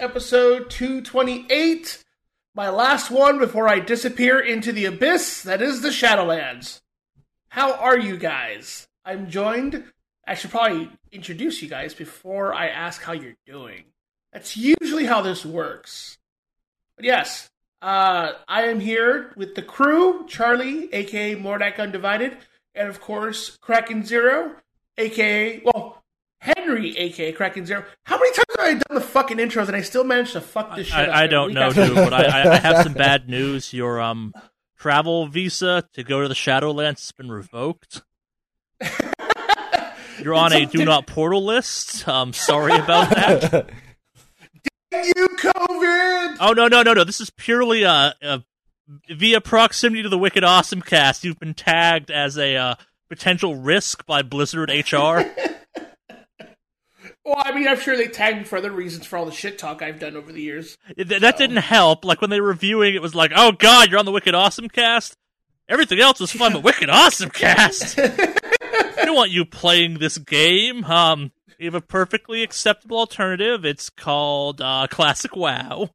Episode 228. My last one before I disappear into the abyss that is the Shadowlands. How are you guys? I'm joined. I should probably introduce you guys before I ask how you're doing. That's usually how this works. But yes, uh, I am here with the crew Charlie, aka Mordak Undivided, and of course, Kraken Zero, aka, well, Henry, aka Kraken Zero. How many times have I done the fucking intros and I still managed to fuck this shit up? I, I don't know, dude, but I, I- I have some bad news. Your um travel visa to go to the Shadowlands has been revoked. You're on a do not portal list. Um, sorry about that. you, COVID! Oh no no no no! This is purely uh, uh via proximity to the Wicked Awesome cast. You've been tagged as a uh, potential risk by Blizzard HR. Well, I mean, I'm sure they tagged me for other reasons for all the shit talk I've done over the years. Th- that didn't help. Like when they were reviewing, it was like, "Oh God, you're on the Wicked Awesome cast." Everything else was fun, but Wicked Awesome cast. I don't want you playing this game. Um, we have a perfectly acceptable alternative. It's called uh, Classic WoW.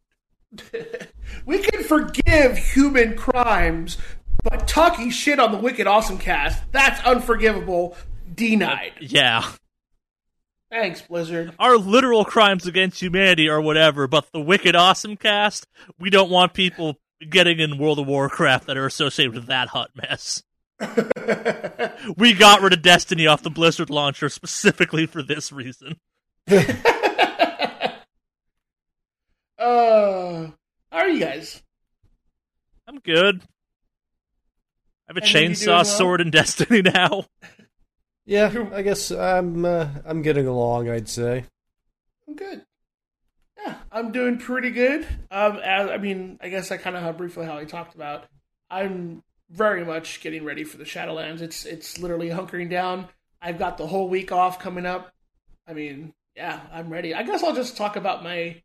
We can forgive human crimes, but talking shit on the Wicked Awesome cast, that's unforgivable. Denied. Yeah, Thanks, Blizzard. our literal crimes against humanity or whatever, but the Wicked Awesome cast, we don't want people getting in World of Warcraft that are associated with that hot mess. we got rid of Destiny off the Blizzard launcher specifically for this reason. Uh, how are you guys? I'm good. I have a And chainsaw well? sword in Destiny now. Yeah, I guess I'm uh, I'm getting along. I'd say. I'm good. Yeah, I'm doing pretty good. Um, as, I mean, I guess I kind of briefly how I talked about. I'm very much getting ready for the Shadowlands. It's it's literally hunkering down. I've got the whole week off coming up. I mean, yeah, I'm ready. I guess I'll just talk about my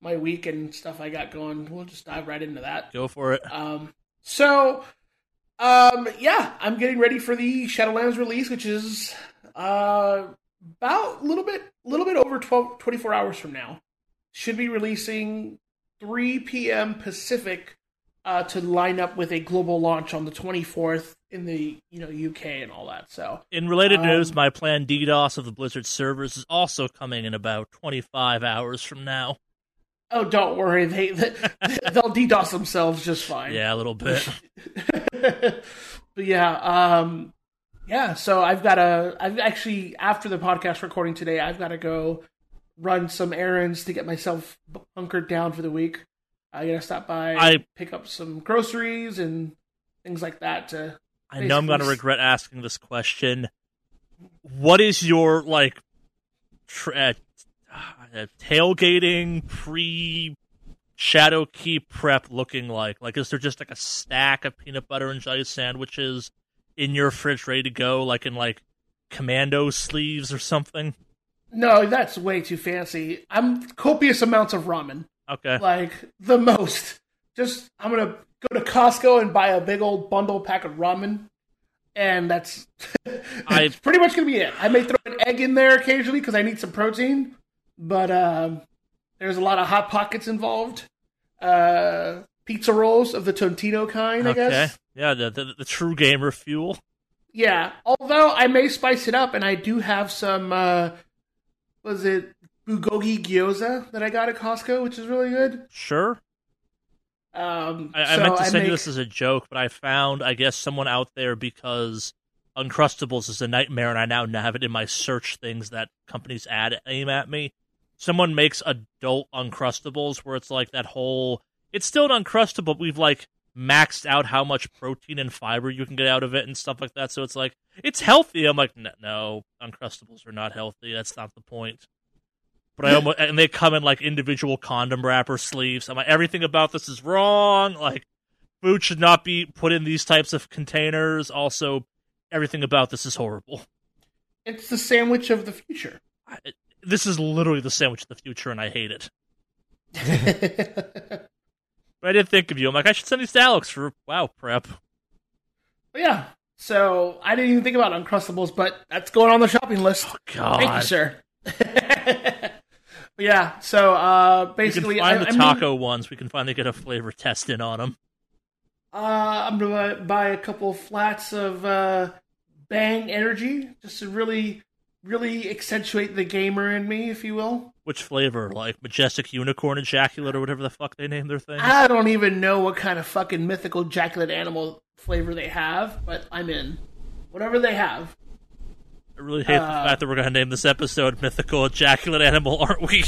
my week and stuff I got going. We'll just dive right into that. Go for it. Um, so, um, yeah, I'm getting ready for the Shadowlands release, which is uh, about a little bit, little bit over 12, 24 hours from now. Should be releasing 3 p.m. Pacific uh, to line up with a global launch on the 24th in the you know UK and all that. So, In related Um, news, my planned DDoS of the Blizzard servers is also coming in about 25 hours from now. Oh, don't worry, they, they they'll DDoS themselves just fine. Yeah, a little bit. but yeah, um, yeah. So I've got to. I've actually after the podcast recording today, I've got to go run some errands to get myself hunkered down for the week. I gotta stop by, I- pick up some groceries and things like that. To I know I'm going to regret asking this question. What is your, like, tr- uh, tailgating pre Shadow Key prep looking like? Like, is there just, like, a stack of peanut butter and jelly sandwiches in your fridge ready to go, like in, like, commando sleeves or something? no, that's way too fancy. I'm copious amounts of ramen, Okay. like the most. Just I'm gonna go to Costco and buy a big old bundle pack of ramen, and that's I- it's pretty much gonna be it. I may throw an egg in there occasionally because I need some protein, but um, there's a lot of hot pockets involved. Uh, pizza rolls of the Totino kind, I Okay. guess. Yeah, the, the the true gamer fuel. Yeah, although I may spice it up, and I do have some. Uh, was it bulgogi gyoza that I got at Costco, which is really good. Sure. Um, I, I so meant to send make- you this as a joke, but I found, I guess, someone out there because Uncrustables is a nightmare, and I now have it in my search things that companies add aim at me. Someone makes adult Uncrustables where it's like that whole. It's still an Uncrustable, but we've like maxed out how much protein and fiber you can get out of it and stuff like that. So it's like it's healthy. I'm like, no, no Uncrustables are not healthy. That's not the point. But I almost and they come in like individual condom wrapper sleeves. I'm like, everything about this is wrong. Like, food should not be put in these types of containers. Also, everything about this is horrible. It's the sandwich of the future. I, this is literally the sandwich of the future, and I hate it. but But I did think of you. I'm like, I should send these to Alex for wow prep. But yeah, so I didn't even think about Uncrustables, but that's going on the shopping list. God, Thank you, sir. But yeah, so uh, We basically, can find I, the I mean, taco ones. We can finally get a flavor test in on them. Uh, I'm gonna buy a couple flats of uh, Bang Energy just to really, really accentuate the gamer in me, if you will. Which flavor? Like majestic unicorn ejaculate or whatever the fuck they name their thing. I don't even know what kind of fucking mythical ejaculate animal flavor they have, but I'm in. Whatever they have. I really hate the uh, fact that we're gonna name this episode "Mythical Ejaculate Animal," aren't we?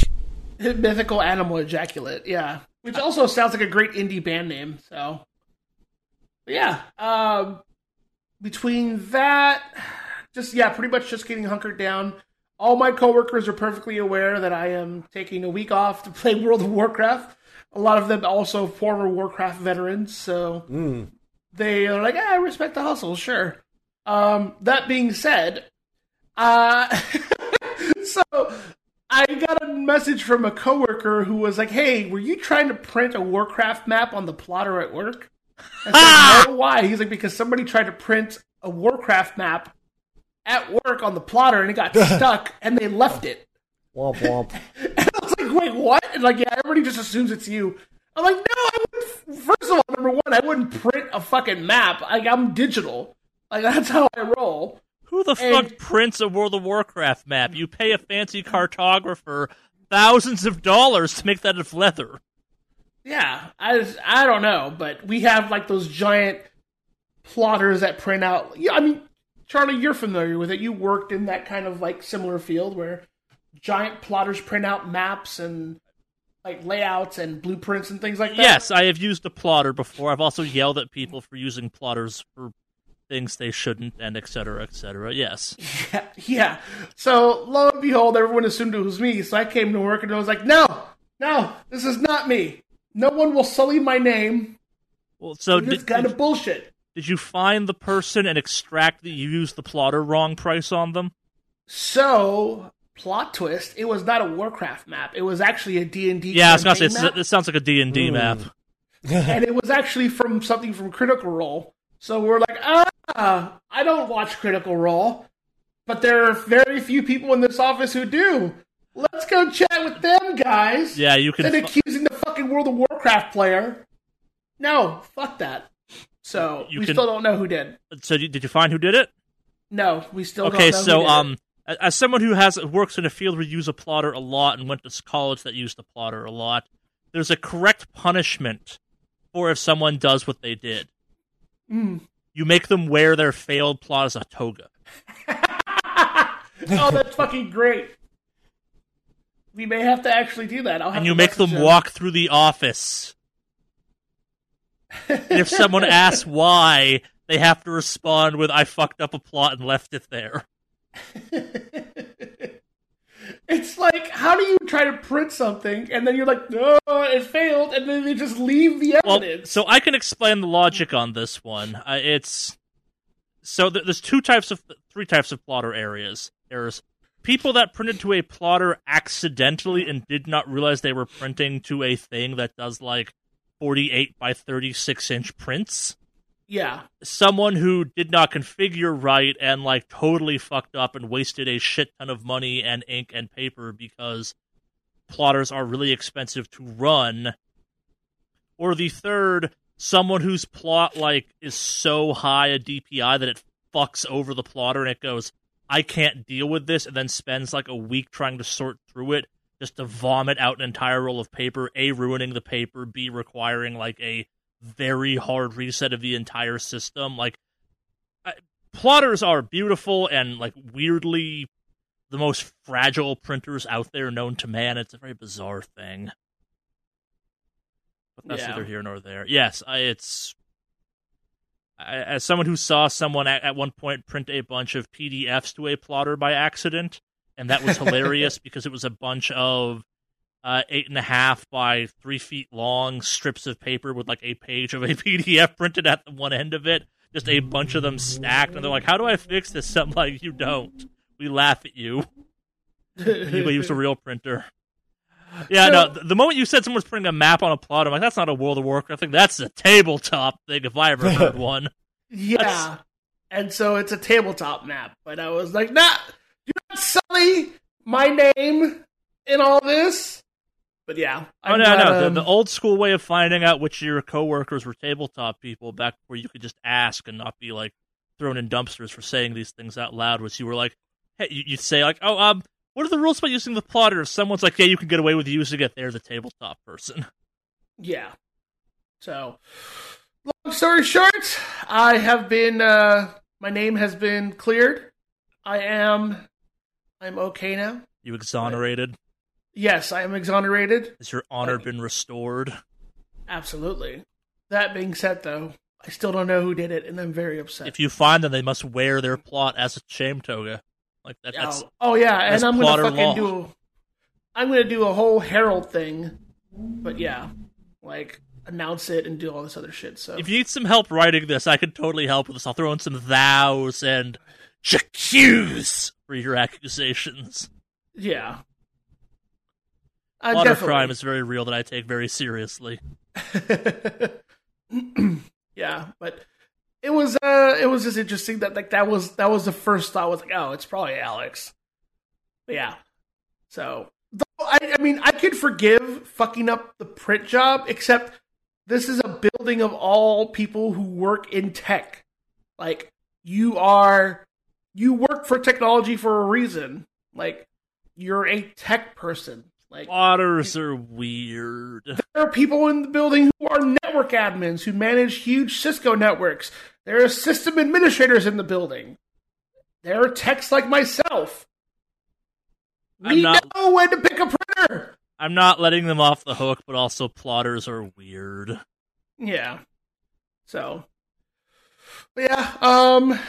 Mythical animal ejaculate, yeah. Which also sounds like a great indie band name, so. But yeah, um, between that, just, yeah, pretty much just getting hunkered down. All my coworkers are perfectly aware that I am taking a week off to play World of Warcraft. A lot of them also former Warcraft veterans, so Mm. they are like, ah, I respect the hustle, sure. Um, that being said, uh, so I got a message from a coworker who was like, "Hey, were you trying to print a Warcraft map on the plotter at work?" I said, "No, why?" He's like, "Because somebody tried to print a Warcraft map at work on the plotter and it got stuck, and they left it." Womp womp. And I was like, "Wait, what?" And like, yeah, everybody just assumes it's you. I'm like, no, I wouldn't. First of all, number one, I wouldn't print a fucking map. Like, I'm digital. Like, that's how I roll. Who the And- fuck prints a World of Warcraft map? You pay a fancy cartographer thousands of dollars to make that of leather. Yeah, I just- I don't know, but we have like those giant plotters that print out. Yeah, I mean, Charlie, you're familiar with it. You worked in that kind of like similar field where giant plotters print out maps and like layouts and blueprints and things like that. Yes, I have used a plotter before. I've also yelled at people for using plotters for things they shouldn't, and et cetera, et cetera. Yes. Yeah, yeah. So lo and behold, everyone assumed it was me. So I came to work and I was like, "No, no, this is not me. No one will sully my name. Well, so this did, kind did, of bullshit." Did you find the person and extract that you used the plotter wrong price on them? So plot twist: it was not a Warcraft map. It was actually a D and D. Yeah, I was gonna say map, it's- this sounds like a D and D Mm. map. and it was actually from something from Critical Role. So we're like, ah, I don't watch Critical Role, but there are very few people in this office who do. Let's go chat with them guys. Yeah, you can. Instead fi- of accusing the fucking World of Warcraft player. No, fuck that. So You we can- still don't know who did. so did you find who did it? No, we still Okay, don't know. so who did it. um, a- as someone who has works in a field where you use a plotter a lot and went to college that used the plotter a lot, there's a correct punishment for if someone does what they did. Mm. You make them wear their failed plot as a toga. oh, that's fucking great. We may have to actually do that. I'll have and you make them walk through the office. And if someone asks why, they have to respond with "I fucked up a plot and left it there." it's like, how do you try to print something and then you're like, no, it failed, and then they just leave the Well, evidence? so I can explain the logic on this one. Uh, it's so th- there's two types of three types of plotter areas. There's people that printed to a plotter accidentally and did not realize they were printing to a thing that does like 48 by 36 inch prints. yeah, someone who did not configure right and like totally fucked up and wasted a shit ton of money and ink and paper because plotters are really expensive to run. Or the third someone whose plot like is so high a dpi that it fucks over the plotter and it goes i can't deal with this and then spends like a week trying to sort through it just to vomit out an entire roll of paper a ruining the paper b requiring like a very hard reset of the entire system. Like, I, plotters are beautiful and like weirdly the most fragile printers out there known to man. It's a very bizarre thing, but that's Yeah. neither here nor there. Yes, I, it's I, as someone who saw someone at, at one point print a bunch of PDFs to a plotter by accident, and that was hilarious because it was a bunch of uh, eight and a half by three feet long strips of paper with like a page of a PDF printed at the one end of it. Just a bunch of them stacked, and they're like, "How do I fix this?" I'm like, "You don't. We laugh at you. You use a real printer." Yeah, no. The moment you said someone was printing a map on a plot, I'm like, "That's not a World of Warcraft thing. That's a tabletop thing, if I ever heard one." yeah. That's- And so it's a tabletop map, but I was like, nah, do not sully my name in all this. But yeah, oh I'm no, glad, no, um, the, the old school way of finding out which of your coworkers were tabletop people back where you could just ask and not be like thrown in dumpsters for saying these things out loud was you were like, hey, you- you'd say like, oh, um, what are the rules about using the plotter? If someone's like, yeah, you can get away with using it, they're the tabletop person. Yeah. So, long story short, I have been. Uh, my name has been cleared. I am. I'm okay now. You exonerated. Yes, I am exonerated. Has your honor been restored? Absolutely. That being said, though, I still don't know who did it, and I'm very upset. If you find them, they must wear their plot as a shame toga. Like that. That's oh, oh yeah, and I'm gonna fucking law. do. I'm gonna do a whole herald thing, but yeah, like announce it and do all this other shit. So If you need some help writing this, I can totally help with this. I'll throw in some thous and j'accuse for your accusations. yeah, uh, Water definitely. crime is very real that I take very seriously. yeah, but it was uh it was just interesting that like that was that was the first thought was like oh it's probably Alex, but yeah. So though I I mean I could forgive fucking up the print job except this is a building of all people who work in tech. Like you are you work for technology for a reason. Like you're a tech person. Like Plotters are weird. there are people in the building who are network admins who manage huge Cisco networks. There are system administrators in the building. There are techs like myself. I'm We not- know when to pick a printer. I'm not letting them off the hook, but also plotters are weird. Yeah. So, but yeah, um,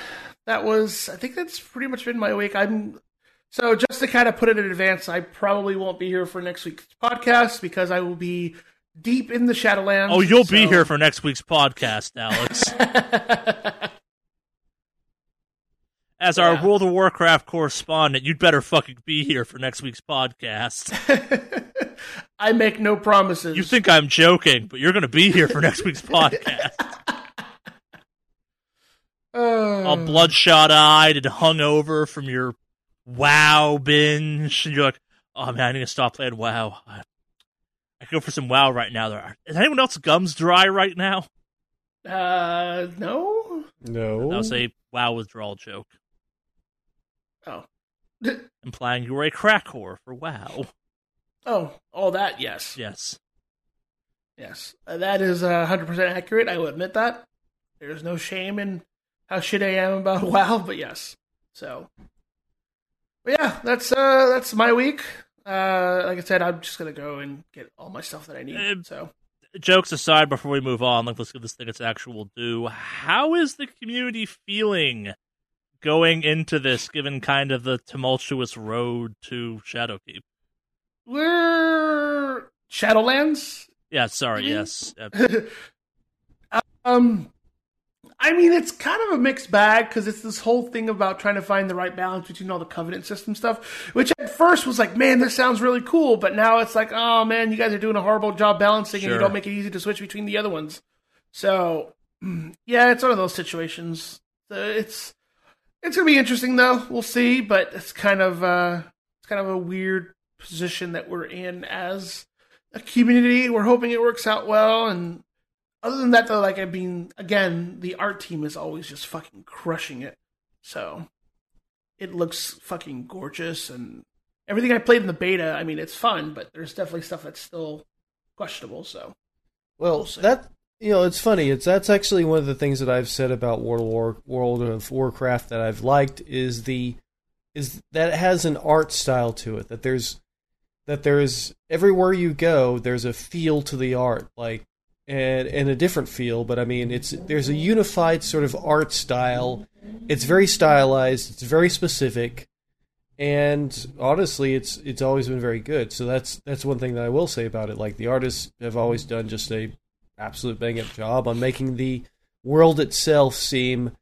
that was. I think that's pretty much been my week. I'm. So just to kind of put it in advance, I probably won't be here for next week's podcast because I will be deep in the Shadowlands. Oh, you'll be here for next week's podcast, Alex. As our Yeah. World of Warcraft correspondent, you'd better fucking be here for next week's podcast. I make no promises. You think I'm joking, but you're going to be here for next week's podcast. Uh, All bloodshot eyed and hungover from your WoW binge. And you're like, oh man, I need to stop playing WoW. I, I could go for some WoW right now. There are, is anyone else gums dry right now? Uh, no. No. That was a WoW withdrawal joke, Oh, implying you were a crack whore for WoW. oh, all that. Yes, Yes. yes. Uh, that is hundred percent accurate. I will admit that. There's no shame in how shit I am about WoW, but yes. So, but yeah, that's uh, that's my week. Uh, like I said, I'm just gonna go and get all my stuff that I need. Uh, so, Jokes aside, before we move on, like let's give this thing its actual due. How is the community feeling going into this, given kind of the tumultuous road to Shadowkeep? we're Shadowlands. Yeah, sorry, Mhm. yes. Um, I mean, it's kind of a mixed bag because it's this whole thing about trying to find the right balance between all the covenant system stuff, which at first was like, man, this sounds really cool, but now it's like, oh man, you guys are doing a horrible job balancing and you don't make it easy to switch between the other ones. So, yeah, it's one of those situations. Uh, It's it's gonna be interesting though. We'll see, but it's kind of uh, it's kind of a weird position that we're in as a community. We're hoping it works out well, and other than that, though, like I mean, again, the art team is always just fucking crushing it. So it looks fucking gorgeous, and everything I played in the beta. I mean, it's fun, but there's definitely stuff that's still questionable. So Well, We'll that you know, it's funny. It's that's actually one of the things that I've said about World of War, World of Warcraft that I've liked is the is that it has an art style to it. That there's that there's everywhere you go, there's a feel to the art, like and and a different feel. But I mean, it's there's a unified sort of art style. It's very stylized. It's very specific. And honestly, it's it's always been very good. So that's that's one thing that I will say about it. Like the artists have always done just a absolute bang up job on making the world itself seem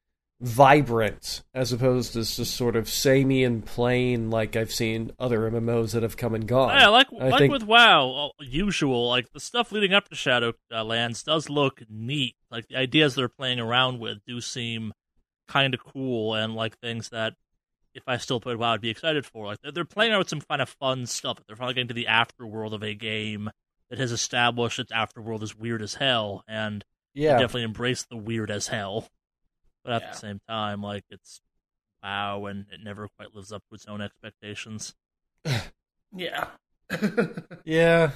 vibrant as opposed to just sort of samey and plain like I've seen other MMOs that have come and gone. Yeah, like I like think- with WoW, usual like the stuff leading up to Shadowlands does look neat. Like the ideas they're playing around with do seem kind of cool, and like things that if I still played WoW, I'd be excited for. Like they're playing out some kind of fun stuff. They're finally getting to the afterworld of a game that has established its afterworld is weird as hell, and Yeah, definitely embrace the weird as hell. But at Yeah. the same time, like it's WoW, and it never quite lives up to its own expectations. yeah. yeah.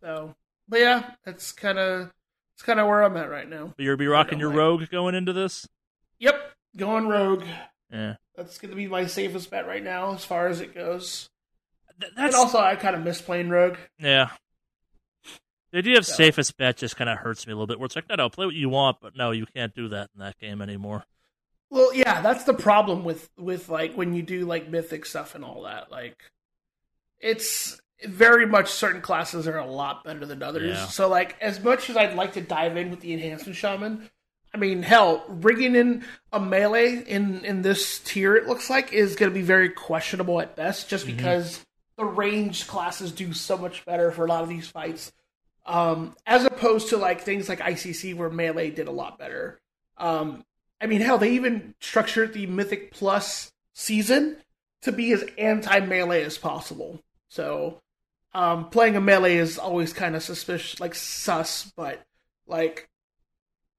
so, but yeah, that's kind of it's kind of where I'm at right now. But you'll be rocking your like- rogue going into this. Yep, going rogue. Yeah, That's going to be my safest bet right now, as far as it goes. Th- And that's also, I kind of miss playing rogue. yeah. The idea of So- safest bet just kind of hurts me a little bit. Where it's like, no, no, play what you want, but no, you can't do that in that game anymore. Well, yeah, that's the problem with with like when you do like mythic stuff and all that. Like, it's very much certain classes are a lot better than others. Yeah. So, like, as much as I'd like to dive in with the enhancement shaman, I mean, hell, rigging in a melee in in this tier, it looks like, is going to be very questionable at best, just mm-hmm. because the ranged classes do so much better for a lot of these fights. Um, as opposed to like things like ICC where melee did a lot better. Um, I mean, hell, they even structured the Mythic Plus season to be as anti melee as possible. So, um, playing a melee is always kind of suspicious, like sus, but like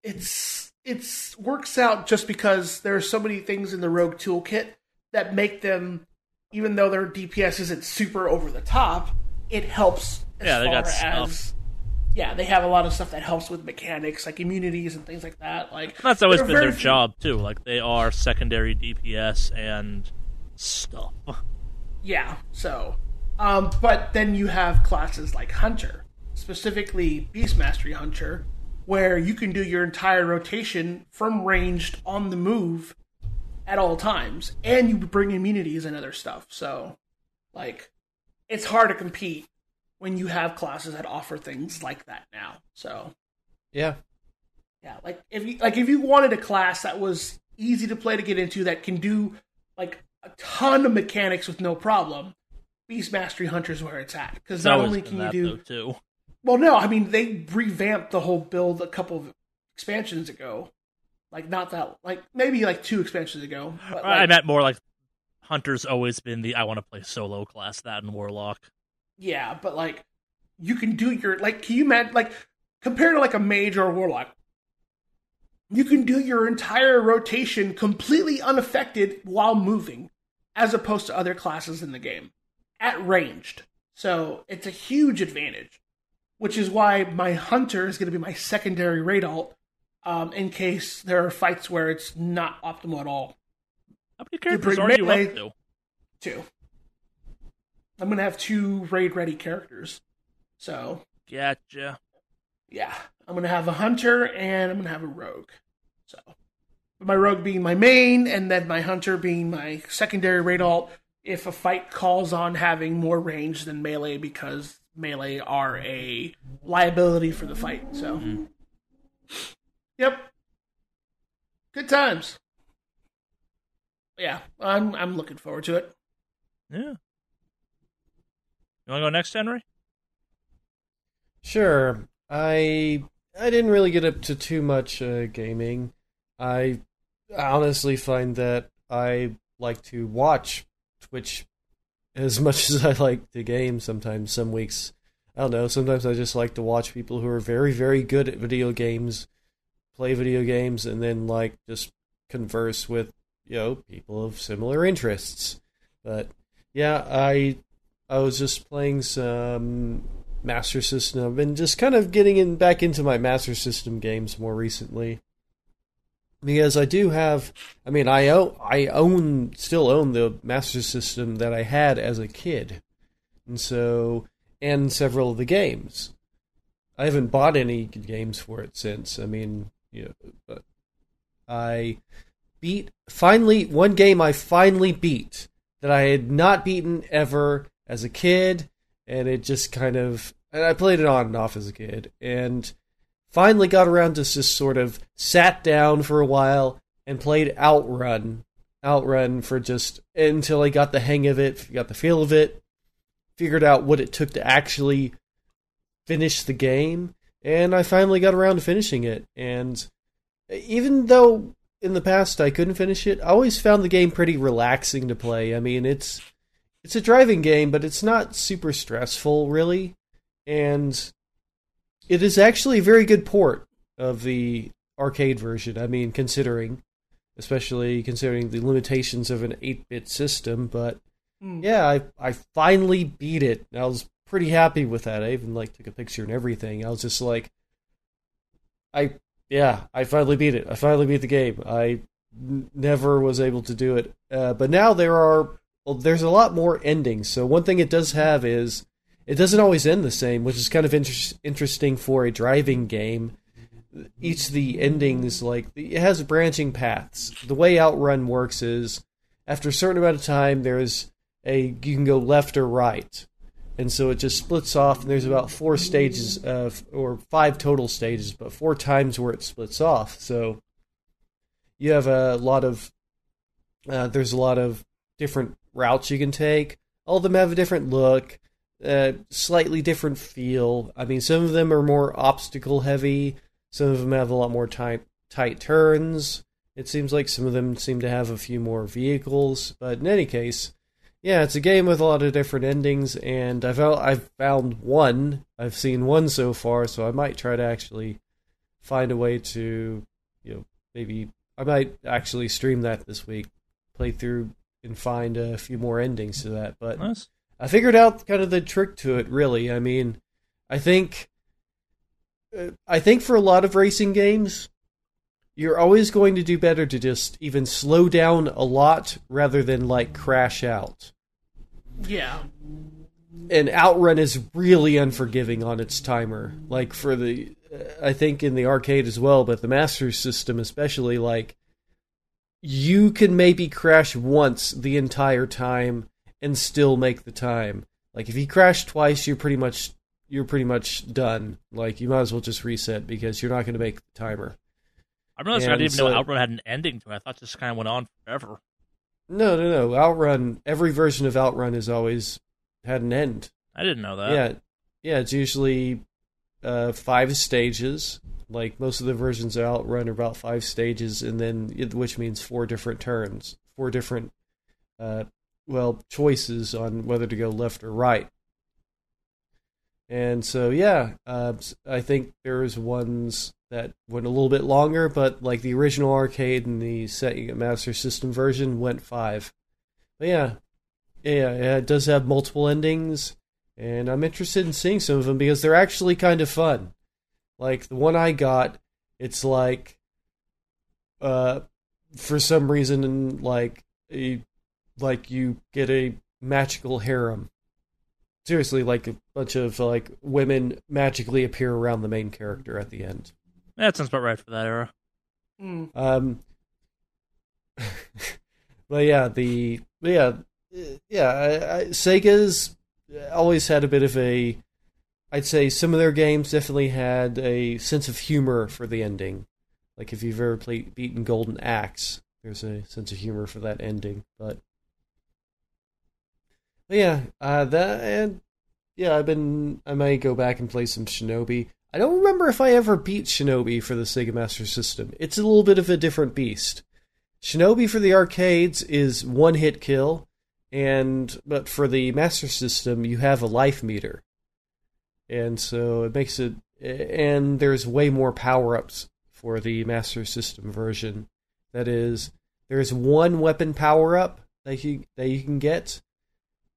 it's it's works out just because there are so many things in the Rogue toolkit that make them, even though their DPS isn't super over the top, it helps. As Yeah, they got as yeah, they have a lot of stuff that helps with mechanics, like immunities and things like that. Like That's always been their few- job too. Like they are secondary DPS and stuff. Yeah, so. Um, but then you have classes like Hunter, specifically Beast Mastery Hunter, where you can do your entire rotation from ranged on the move at all times, and you bring immunities and other stuff. So, like, it's hard to compete when you have classes that offer things like that now. So, Yeah. yeah, like if you like if you wanted a class that was easy to play to get into that can do like a ton of mechanics with no problem, Beast Mastery Hunter is where it's at. Because not only can you do too. well, no, I mean they revamped the whole build a couple of expansions ago. Like not that like maybe like two expansions ago. But I meant more like Hunter's always been the I want to play solo class. That in Warlock. Yeah, but like you can do your like can you imagine like compared to like a mage or a warlock, you can do your entire rotation completely unaffected while moving, as opposed to other classes in the game at ranged. So it's a huge advantage, which is why my hunter is going to be my secondary raid alt. Um, in case there are fights where it's not optimal at all, How many characters are you up to? too. I'm gonna have two raid ready characters, so Gotcha. yeah, I'm gonna have a hunter and I'm gonna have a rogue. So, my rogue being my main, and then my hunter being my secondary raid alt. If a fight calls on having more range than melee, because melee are a liability for the fight. So, mm-hmm. yep, good times. Yeah, I'm I'm looking forward to it. Yeah. You want to go next, Henry? Sure. I I didn't really get up to too much uh, gaming. I honestly find that I like to watch Twitch as much as I like to game sometimes. Some weeks, I don't know, sometimes I just like to watch people who are very, very good at video games, play video games, and then like just converse with, you know, people of similar interests. But yeah, I I was just playing some Master System. Been just kind of getting in back into my Master System games more recently. Because I do have I mean I own I own still own the Master System that I had as a kid. And so and several of the games. I haven't bought any games for it since. I mean, you know, I beat finally one game I finally beat that I had not beaten ever as a kid, and it just kind of and I played it on and off as a kid, and finally got around to just sort of sat down for a while and played Outrun, Outrun for just until I got the hang of it, got the feel of it, figured out what it took to actually finish the game, and I finally got around to finishing it, and even though in the past I couldn't finish it, I always found the game pretty relaxing to play. I mean, it's it's a driving game, but it's not super stressful really, and it is actually a very good port of the arcade version. I mean, considering especially considering the limitations of an 8-bit system, but Mm. yeah, I I finally beat it. I was pretty happy with that. I even like took a picture and everything. I was just like I yeah, I finally beat it. I finally beat the game. I n- never was able to do it. Uh, but now there are well, there's a lot more endings. So one thing it does have is it doesn't always end the same, which is kind of inter- interesting for a driving game. Each of the endings like it has branching paths. The way Outrun works is after a certain amount of time there's a you can go left or right and so it just splits off and there's about four stages of or five total stages but four times where it splits off so you have a lot of uh, there's a lot of different routes you can take. All of them have a different look uh, slightly different feel. I mean some of them are more obstacle heavy. Some of them have a lot more tight tight turns. It seems like some of them seem to have a few more vehicles. But in any case yeah, it's a game with a lot of different endings, and I've I've found one. I've seen one so far, so I might try to actually find a way to, you know, maybe I might actually stream that this week, play through and find a few more endings to that. But Nice. I figured out kind of the trick to it. Really, I mean, I think, uh, I think for a lot of racing games, you're always going to do better to just even slow down a lot rather than like crash out. Yeah. And Outrun is really unforgiving on its timer. Like for the, I think in the arcade as well, but the Master System especially, like you can maybe crash once the entire time and still make the time. Like if you crash twice, you're pretty much you're pretty much done. Like you might as well just reset because you're not going to make the timer. I realized I didn't even know Outrun had an ending to it. I thought this kind of went on forever. No, no, no. Outrun. Every version of Outrun has always had an end. I didn't know that. yeah, yeah. It's usually uh, five stages. Like most of the versions of Outrun are about five stages, and then which means four different turns, four different, uh, well, choices on whether to go left or right. And so, yeah, uh, I think there's ones that went a little bit longer, but like the original arcade and the Sega Master System version went five. But yeah, yeah, yeah, it does have multiple endings, and I'm interested in seeing some of them because they're actually kind of fun. Like the one I got, it's like, uh, for some reason, like a, like you get a magical harem. Seriously, like a bunch of like women magically appear around the main character at the end. That sounds about right for that era. Mm. Um, but yeah, the yeah, yeah. I, I, Sega's always had a bit of a. I'd say some of their games definitely had a sense of humor for the ending. Like if you've ever played beaten Golden Axe, there's a sense of humor for that ending. But, but yeah, uh, that and yeah, I've been. I might go back and play some Shinobi. I don't remember if I ever beat Shinobi for the Sega Master System. It's a little bit of a different beast. Shinobi for the arcades is one hit kill, and but for the Master System you have a life meter, and so it makes it. And there's way more power ups for the Master System version. That is, there's one weapon power up that you that you can get,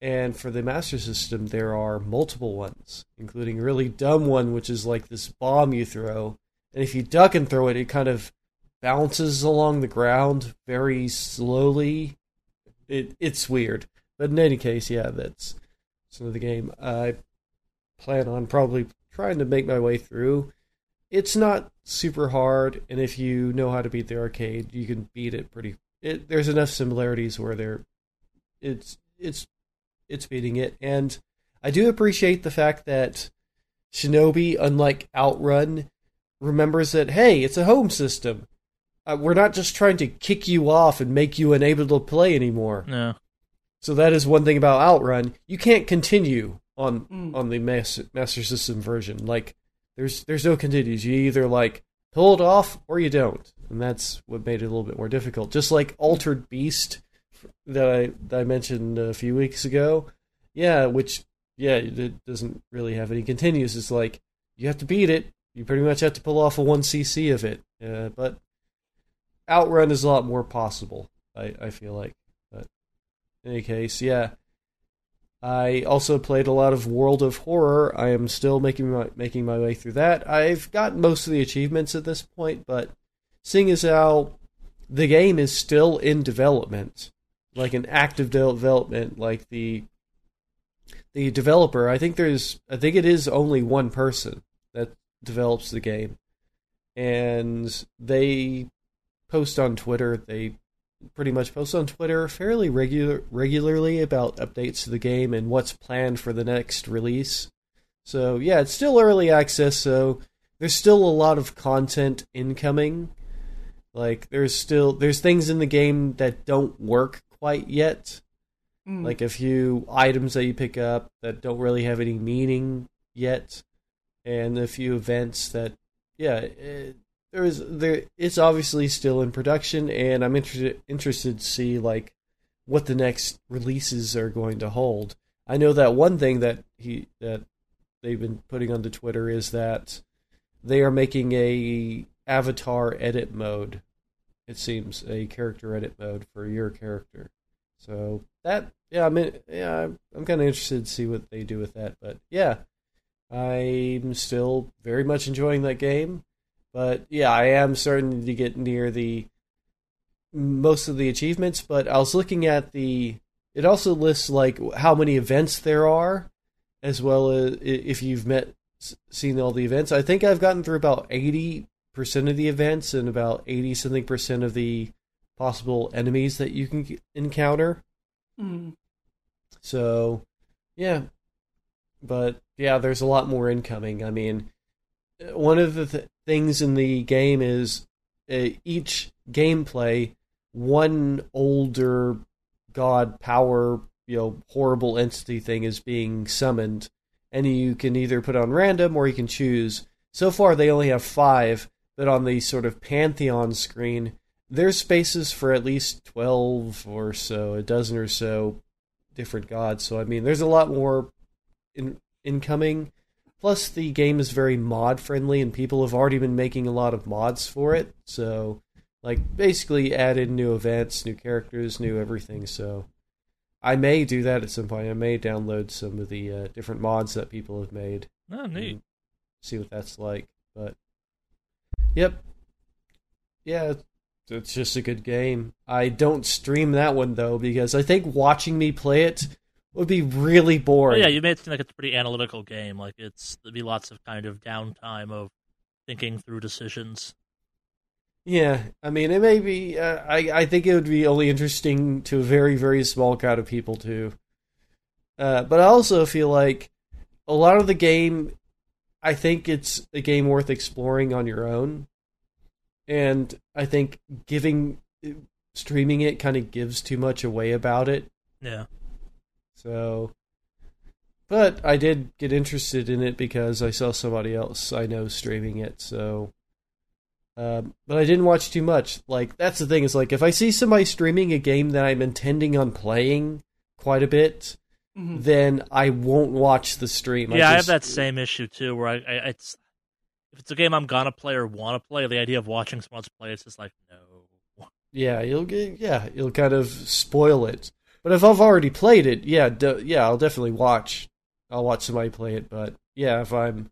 and for the Master System, there are multiple ones, including a really dumb one, which is like this bomb you throw. And if you duck and throw it, it kind of bounces along the ground very slowly. It it's weird. But in any case, yeah, that's some of the game. I plan on probably trying to make my way through. It's not super hard, and if you know how to beat the arcade, you can beat it pretty. It, there's enough similarities where there, it's it's it's beating it. And I do appreciate the fact that Shinobi, unlike Outrun, remembers that hey, it's a home system. Uh, we're not just trying to kick you off and make you unable to play anymore. Yeah. So that is one thing about Outrun. You can't continue on Mm. on the Master, Master System version. Like there's there's no continues. You either like pull it off or you don't. and that's what made it a little bit more difficult. Just like Altered Beast that I that I mentioned a few weeks ago, yeah, which yeah, it doesn't really have any continues. It's like you have to beat it. You pretty much have to pull off a one CC of it, uh, but outrun is a lot more possible. I I feel like, but in any case, yeah. I also played a lot of World of Horror. I am still making my making my way through that. I've got most of the achievements at this point, but seeing as how the game is still in development, like an active development, like the the developer, I think there's I think it is only one person that develops the game. And they post on Twitter, they pretty much post on Twitter fairly regular regularly about updates to the game and what's planned for the next release. So yeah, it's still early access, so there's still a lot of content incoming. Like there's still there's things in the game that don't work quite yet. Mm. Like a few items that you pick up that don't really have any meaning yet, and a few events that yeah, it, there is there it's obviously still in production and i'm interested interested to see like what the next releases are going to hold. I know that one thing that he that they've been putting onto twitter is that they are making a avatar edit mode it seems a character edit mode for your character. So that yeah i mean yeah i'm kind of interested to see what they do with that but yeah i'm still very much enjoying that game but yeah, I am starting to get near the most of the achievements. But I was looking at the. It also lists like how many events there are, as well as if you've met seen all the events. I think I've gotten through about eighty percent of the events and about eighty something percent of the possible enemies that you can encounter. Mm. So, yeah, but yeah, there's a lot more incoming. I mean, one of the th- things in the game is uh, each gameplay, one older god power, you know, horrible entity thing is being summoned, and you can either put on random or you can choose. So far, they only have five, but on the sort of pantheon screen, there's spaces for at least twelve or so, a dozen or so different gods. So I mean, there's a lot more in incoming Plus, the game is very mod friendly, and people have already been making a lot of mods for it. So, like, basically added new events, new characters, new everything. So, I may do that at some point. I may download some of the uh, different mods that people have made. Oh, neat. See what that's like. But, yep. Yeah, it's just a good game. I don't stream that one, though, because I think watching me play it would be really boring. yeah, you made it seem like it's a pretty analytical game. Like it's there'd be lots of kind of downtime of thinking through decisions. Yeah, I mean, it may be. Uh, I I think it would be only interesting to a very very small crowd of people too. Uh, but I also feel like a lot of the game, I think it's a game worth exploring on your own, and I think giving streaming it kind of gives too much away about it. Yeah. So, but I did get interested in it because I saw somebody else I know streaming it. So, um, but I didn't watch too much. Like that's the thing is like if I see somebody streaming a game that I'm intending on playing quite a bit, mm-hmm. then I won't watch the stream. Yeah, I, just, I, have that same issue too. Where I, I it's if it's a game I'm gonna play or want to play, the idea of watching someone else play it's just like no. Yeah, you'll get yeah, you'll kind of spoil it. But if I've already played it, yeah, d- yeah, I'll definitely watch. I'll watch somebody play it. But yeah, if I'm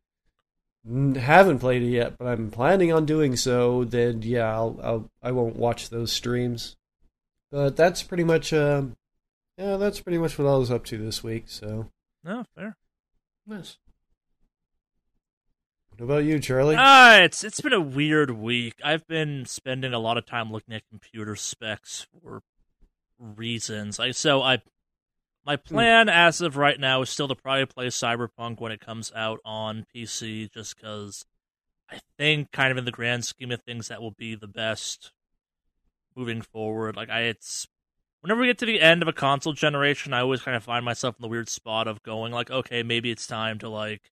haven't played it yet, but I'm planning on doing so, then yeah, I'll, I'll I won't watch those streams. But that's pretty much uh, yeah, that's pretty much what I was up to this week. So no, fair, nice. What about you, Charlie? Ah, uh, it's it's been a weird week. I've been spending a lot of time looking at computer specs for reasons. I so I my hmm. plan as of right now is still to probably play Cyberpunk when it comes out on PC, just because I think, kind of in the grand scheme of things, that will be the best moving forward. Like I, it's whenever we get to the end of a console generation, I always kind of find myself in the weird spot of going like, okay, maybe it's time to like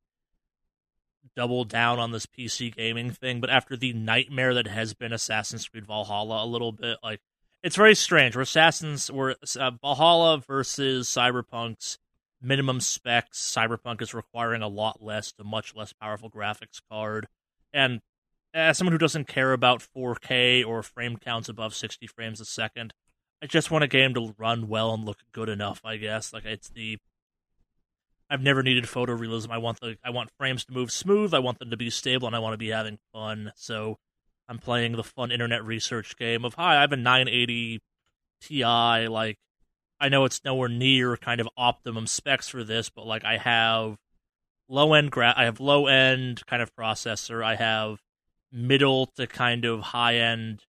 double down on this PC gaming thing, but after the nightmare that has been Assassin's Creed Valhalla a little bit, like it's very strange. We're Assassins, we're uh, Valhalla versus Cyberpunk's minimum specs. Cyberpunk is requiring a lot less, a much less powerful graphics card, and as someone who doesn't care about 4K or frame counts above 60 frames a second, I just want a game to run well and look good enough. I guess like it's the I've never needed photorealism. I want the I want frames to move smooth. I want them to be stable, and I want to be having fun. So I'm playing the fun internet research game of hi, I have a 980 Ti. Like I know it's nowhere near kind of optimum specs for this, but like I have low end gra- I have low end kind of processor. I have middle to kind of high end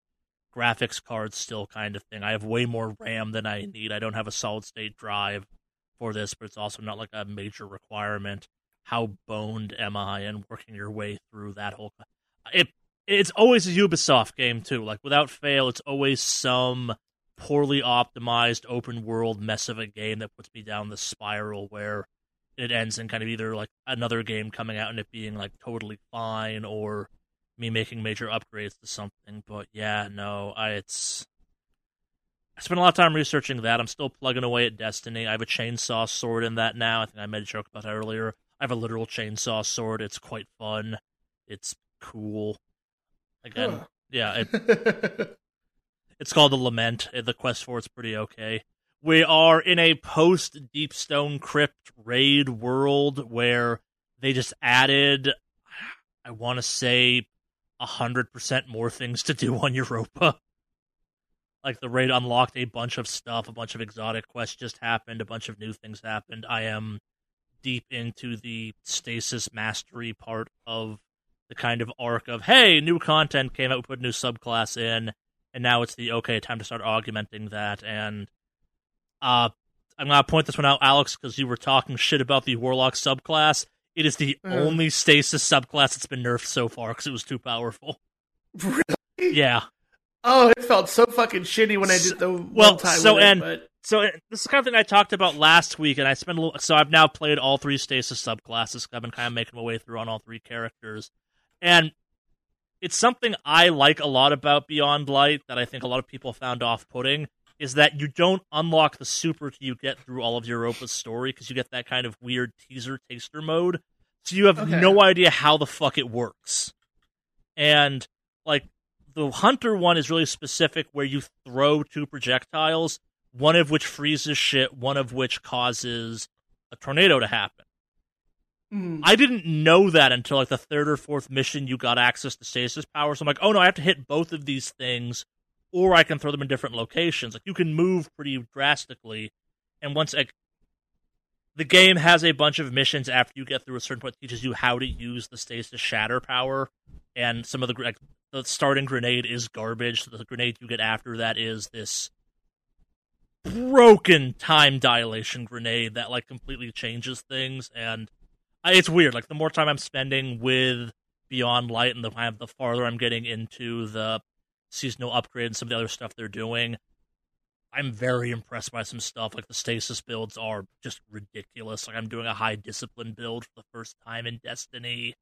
graphics cards still kind of thing. I have way more RAM than I need. I don't have a solid state drive for this, but it's also not like a major requirement. How boned am I in working your way through that whole? It it's always a Ubisoft game too. Like without fail, it's always some poorly optimized open world mess of a game that puts me down the spiral where it ends in kind of either like another game coming out and it being like totally fine or me making major upgrades to something. But yeah, no, I, it's I spent a lot of time researching that. I'm still plugging away at Destiny. I have a chainsaw sword in that now. I think I made a joke about that earlier. I have a literal chainsaw sword. It's quite fun. It's cool. Again, huh. yeah. It, it's called the Lament. Uh, the quest for it's pretty okay. We are in a post Deepstone Crypt raid world where they just added, I want to say, hundred percent more things to do on Europa like the raid unlocked a bunch of stuff, a bunch of exotic quests just happened, a bunch of new things happened. I am deep into the stasis mastery part of the kind of arc of hey, new content came out, we put a new subclass in, and now it's the okay time to start augmenting that. And uh, I'm gonna point this one out, Alex, because you were talking shit about the warlock subclass. It is the mm. only stasis subclass that's been nerfed so far because it was too powerful. Really? Yeah. Oh, it felt so fucking shitty when I did the well. Time so and it, so this is the kind of thing I talked about last week, and I spent a little. So I've now played all three stasis subclasses. I've been kind of making my way through on all three characters, and it's something I like a lot about Beyond Light that I think a lot of people found off-putting is that you don't unlock the super till you get through all of Europa's story because you get that kind of weird teaser taster mode. So you have okay. no idea how the fuck it works. And like the hunter one is really specific where you throw two projectiles, one of which freezes shit, one of which causes a tornado to happen. Mm. I didn't know that until like the third or fourth mission you got access to stasis power. So I'm like, oh no, I have to hit both of these things, or I can throw them in different locations. Like you can move pretty drastically, and once like the game has a bunch of missions after you get through a certain point teaches you how to use the stasis shatter power and some of the like the starting grenade is garbage. So The grenade you get after that is this broken time dilation grenade that like completely changes things and it's weird like the more time i'm spending with beyond light and the kind of the farther i'm getting into the seasonal upgrade and some of the other stuff they're doing i'm very impressed by some stuff like the stasis builds are just ridiculous like i'm doing a high discipline build for the first time in destiny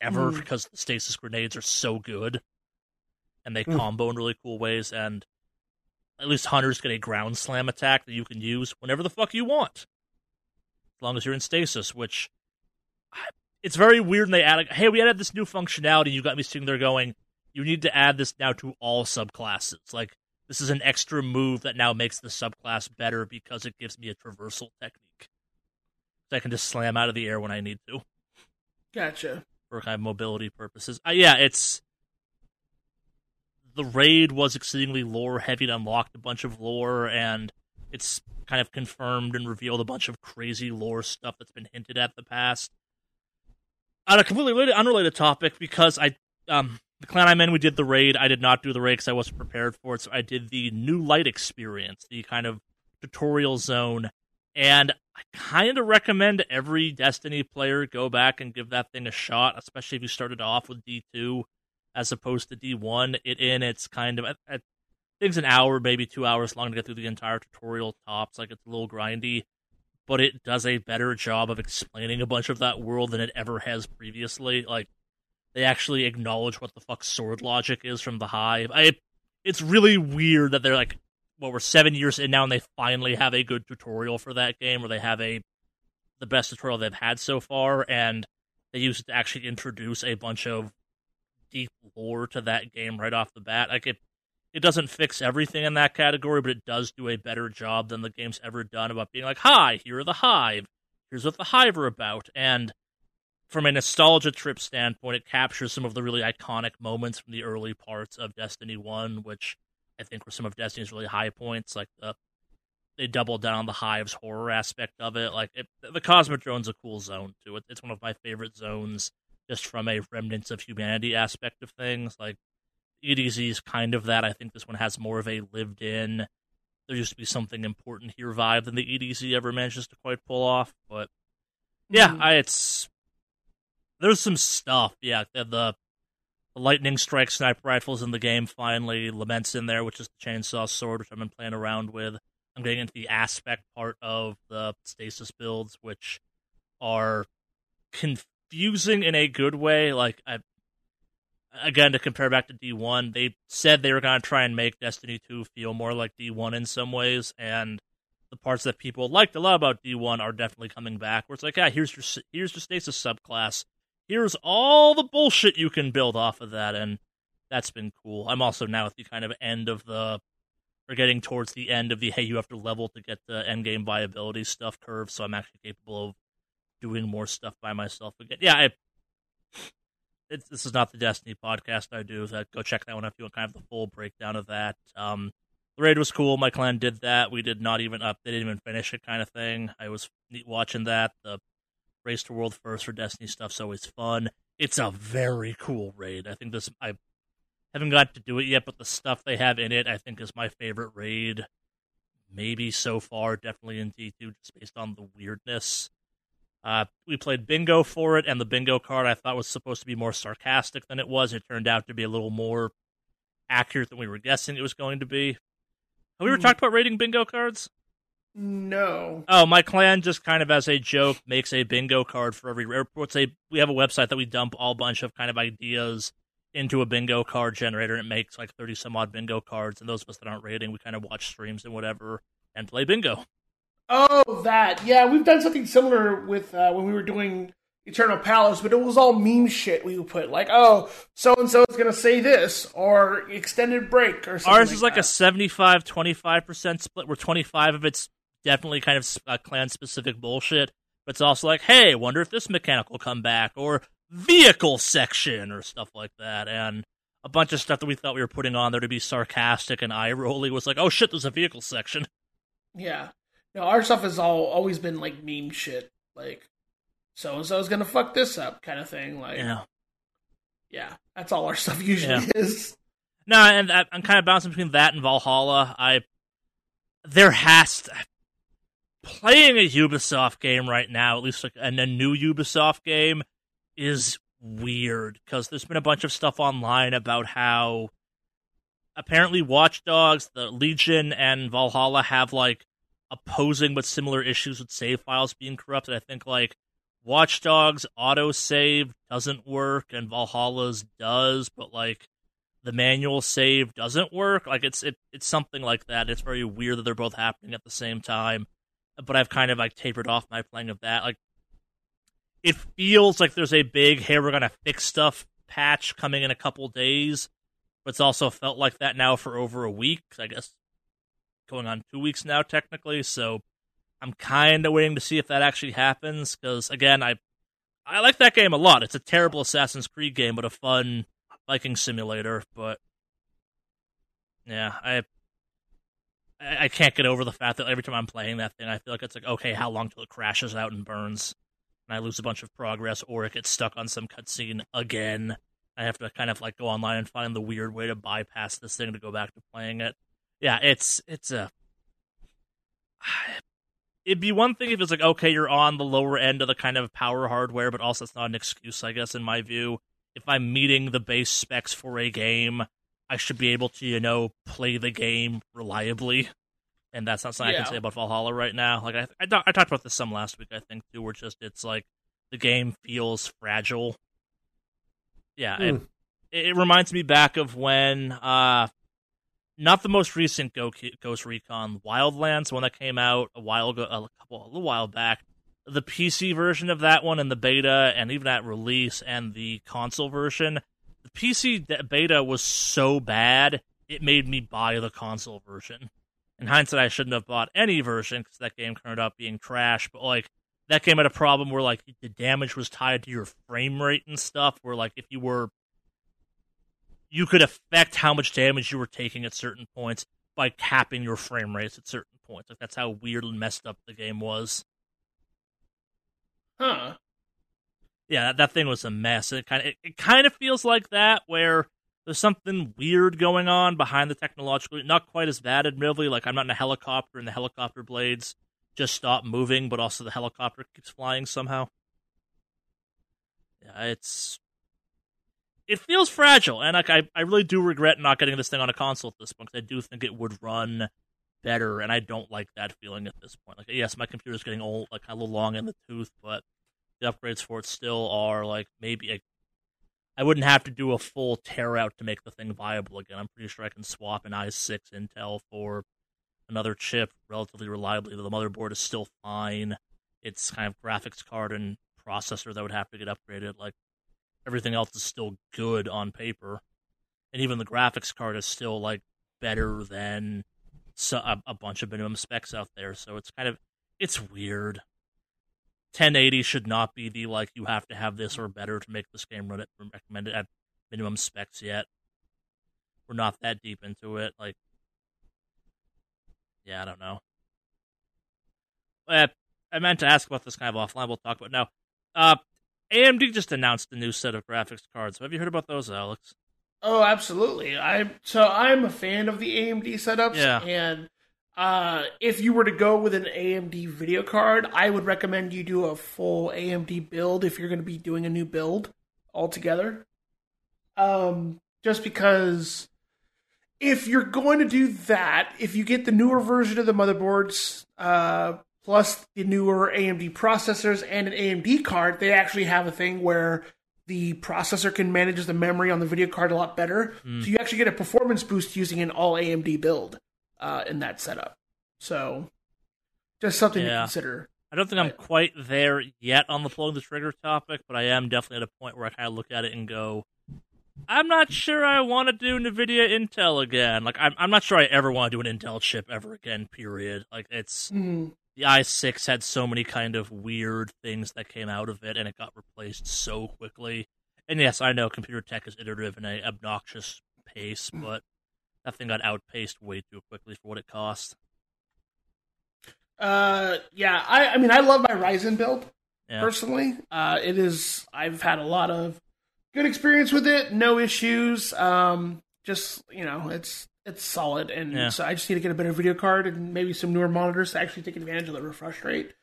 ever mm. because the stasis grenades are so good and they mm. combo in really cool ways. And at least hunters get a ground slam attack that you can use whenever the fuck you want, as long as you're in stasis. Which it's very weird. And they add, hey, we added this new functionality. You got me sitting there going, you need to add this now to all subclasses. Like this is an extra move that now makes the subclass better because it gives me a traversal technique. So I can just slam out of the air when I need to. Gotcha for kind of mobility purposes. Uh, yeah, it's the raid was exceedingly lore heavy and unlocked a bunch of lore, and it's kind of confirmed and revealed a bunch of crazy lore stuff that's been hinted at the past. On a completely related, unrelated topic, because I, um, the clan I'm in, we did the raid. I did not do the raid because I wasn't prepared for it, so I did the new light experience, the kind of tutorial zone and I kind of recommend every Destiny player go back and give that thing a shot, especially if you started off with D2 as opposed to D1. It in it's kind of it's an hour, maybe two hours long to get through the entire tutorial tops. Like it's a little grindy, but it does a better job of explaining a bunch of that world than it ever has previously. Like they actually acknowledge what the fuck sword logic is from the hive. I it's really weird that they're like well we're 7 years in now and they finally have a good tutorial for that game where they have a the best tutorial they've had so far and they use it to actually introduce a bunch of deep lore to that game right off the bat. Like it it doesn't fix everything in that category, but it does do a better job than the game's ever done about being like, "Hi, here are the Hive. Here's what the Hive are about." And from a nostalgia trip standpoint, it captures some of the really iconic moments from the early parts of Destiny One, which I think were some of Destiny's really high points. Like the they doubled down on the Hive's horror aspect of it. Like it, the Cosmodrome's a cool zone too. It, it's one of my favorite zones, just from a remnants of humanity aspect of things. Like EDZ is kind of that. I think this one has more of a lived in. There used to be something important here vibe than the EDZ ever manages to quite pull off. But yeah, mm. I, it's there's some stuff. Yeah, the, the the lightning strike sniper rifles in the game finally. Laments in there, which is the chainsaw sword, which I've been playing around with. I'm getting into the aspect part of the stasis builds, which are confusing in a good way. Like I again to compare back to D1, they said they were going to try and make Destiny 2 feel more like D1 in some ways, and the parts that people liked a lot about D1 are definitely coming back. Where it's like, yeah, here's your here's your stasis subclass. Here's all the bullshit you can build off of that, and that's been cool. I'm also now at the kind of end of the, we're getting towards the end of the hey, you have to level to get the end game viability stuff curve, so I'm actually capable of doing more stuff by myself again. Yeah, I this is not the Destiny podcast I do. So go check that one if you want kind of the full breakdown of that. Um, the raid was cool. My clan did that. We did not even up. They didn't even finish it, kind of thing. I was watching that. The race to world first for Destiny stuff's always fun. It's a very cool raid. I think this I haven't got to do it yet, but the stuff they have in it, I think, is my favorite raid. Maybe so far, definitely in D two, just based on the weirdness. Uh, we played bingo for it, and the bingo card I thought was supposed to be more sarcastic than it was. It turned out to be a little more accurate than we were guessing it was going to be. Have we ever mm. talked about rating bingo cards? No. Oh, my clan just kind of as a joke makes a bingo card for every. What's a? We have a website that we dump all bunch of kind of ideas into a bingo card generator. And it makes like thirty some odd bingo cards, and those of us that aren't rating, we kind of watch streams and whatever and play bingo. Oh, that. Yeah, we've done something similar with uh, when we were doing Eternal Palace, but it was all meme shit we would put. Like, oh, so and so is going to say this, or extended break, or something. Ours like is like that. a 75 25% split, where 25 of it's definitely kind of uh, clan specific bullshit, but it's also like, hey, wonder if this mechanic will come back, or vehicle section, or stuff like that. And a bunch of stuff that we thought we were putting on there to be sarcastic and eye rolly was like, oh shit, there's a vehicle section. Yeah. No, our stuff has all always been like meme shit, like so and so is gonna fuck this up kind of thing. Like, yeah, yeah, that's all our stuff usually yeah. is. No, and I'm kind of bouncing between that and Valhalla. I there has to, playing a Ubisoft game right now, at least like and a new Ubisoft game, is weird because there's been a bunch of stuff online about how apparently Watch Dogs, the Legion, and Valhalla have like opposing but similar issues with save files being corrupted. I think like Watch Dogs autosave doesn't work and Valhalla's does, but like the manual save doesn't work. Like it's it, it's something like that. It's very weird that they're both happening at the same time. But I've kind of like tapered off my playing of that. Like it feels like there's a big hey we're gonna fix stuff patch coming in a couple days, but it's also felt like that now for over a week. I guess going on two weeks now, technically. So I'm kind of waiting to see if that actually happens. Because again, I I like that game a lot. It's a terrible Assassin's Creed game, but a fun Viking simulator. But yeah, I I can't get over the fact that every time I'm playing that thing, I feel like it's like, okay, how long till it crashes out and burns, and I lose a bunch of progress, or it gets stuck on some cutscene again. I have to kind of like go online and find the weird way to bypass this thing to go back to playing it yeah, it's it's a. It'd be one thing if it's like okay, you're on the lower end of the kind of power hardware, but also it's not an excuse, I guess, in my view. If I'm meeting the base specs for a game, I should be able to, you know, play the game reliably and that's not something I can say about Valhalla right now. Like I, I, I talked about this some last week, I think too, where just it's like the game feels fragile. Yeah, Hmm. it, it reminds me back of when, uh, not the most recent Ghost Recon Wildlands, one that came out a while ago, a couple, a little while back. The PC version of that one and the beta, and even at release, and the console version. The PC beta was so bad, it made me buy the console version. In hindsight, I shouldn't have bought any version because that game turned out being trash. But like that game had a problem where like the damage was tied to your frame rate and stuff. Where like if you were, you could affect how much damage you were taking at certain points by capping your frame rates at certain points. Like that's how weird and messed up the game was. Huh. yeah, that, that thing was a mess. It kind of it, it kind of feels like that where there's something weird going on behind the technological. Not quite as bad, admittedly. Like I'm not in a helicopter, and the helicopter blades just stop moving, but also the helicopter keeps flying somehow. Yeah, it's it feels fragile, and like I, I really do regret not getting this thing on a console at this point because I do think it would run better, and I don't like that feeling at this point. Like, yes, my computer's getting old, like a little long in the tooth, but the upgrades for it still are like maybe I wouldn't have to do a full tear out to make the thing viable again. I'm pretty sure I can swap an i6 Intel for another chip relatively reliably. The motherboard is still fine. It's kind of graphics card and processor that would have to get upgraded. Like everything else is still good on paper, and even the graphics card is still like better than so, a, a bunch of minimum specs out there. So it's kind of it's weird. 1080 should not be the like you have to have this or better to make this game run it recommended at minimum specs yet. We're not that deep into it. Like, yeah, I don't know. Uh, I meant to ask about this kind of offline. We'll talk about now. Uh, AMD just announced a new set of graphics cards. Have you heard about those, Alex? Oh, absolutely. I so I'm a fan of the AMD setups, Yeah. and uh, if you were to go with an AMD video card, I would recommend you do a full AMD build if you're going to be doing a new build altogether. Um, just because if you're going to do that, if you get the newer version of the motherboards, uh, plus the newer AMD processors and an AMD card, they actually have a thing where the processor can manage the memory on the video card a lot better. Mm. So you actually get a performance boost using an all AMD build uh, in that setup. So just something to consider. I don't think I'm quite there yet on the pulling the trigger topic, but I am definitely at a point where I kind of look at it and go, I'm not sure I want to do NVIDIA Intel again. Like, I'm, I'm not sure I ever want to do an Intel chip ever again, period. Like, it's Mm. The i6 had so many kind of weird things that came out of it, and it got replaced so quickly. And yes, I know computer tech is iterative in a obnoxious pace, but that thing got outpaced way too quickly for what it cost. Uh, yeah, I, I mean, I love my Ryzen build. Yeah. personally. Uh, it is. I've had a lot of good experience with it. No issues. Um, just you know, it's it's solid, and Yeah. so I just need to get a better video card and maybe some newer monitors to actually take advantage of the refresh rate.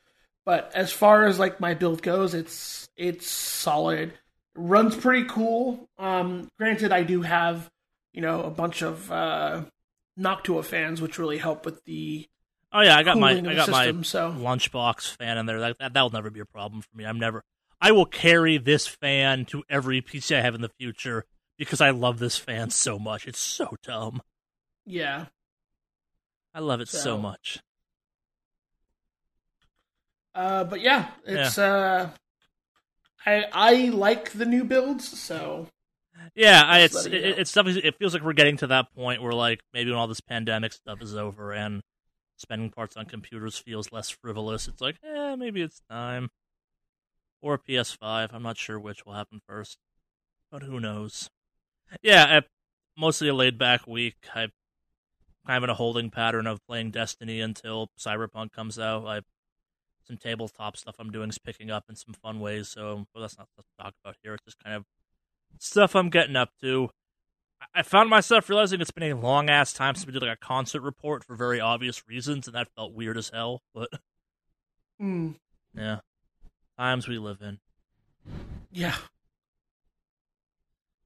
But as far as like my build goes, it's it's solid. Runs pretty cool. Um, granted, I do have you know a bunch of uh, Noctua fans, which really help with the Oh yeah, I got my I got my. So lunchbox fan in there. That, that that'll never be a problem for me. I'm never. I will carry this fan to every PC I have in the future because I love this fan so much. It's so dumb. Yeah, I love it so, So- much. Uh, but yeah, it's uh, I I like the new builds, so Yeah, I, it's it, it's definitely it feels like we're getting to that point where like maybe when all this pandemic stuff is over and spending parts on computers feels less frivolous. It's like, eh, maybe it's time. Or a PS5. I'm not sure which will happen first, but who knows? Yeah, I, mostly a laid back week. I'm kind of in a holding pattern of playing Destiny until Cyberpunk comes out. I some tabletop stuff I'm doing is picking up in some fun ways. So, but that's not stuff to talk about here. It's just kind of stuff I'm getting up to. I- I found myself realizing it's been a long ass time since we did like a concert report for very obvious reasons, and that felt weird as hell. But mm, yeah, times we live in. yeah.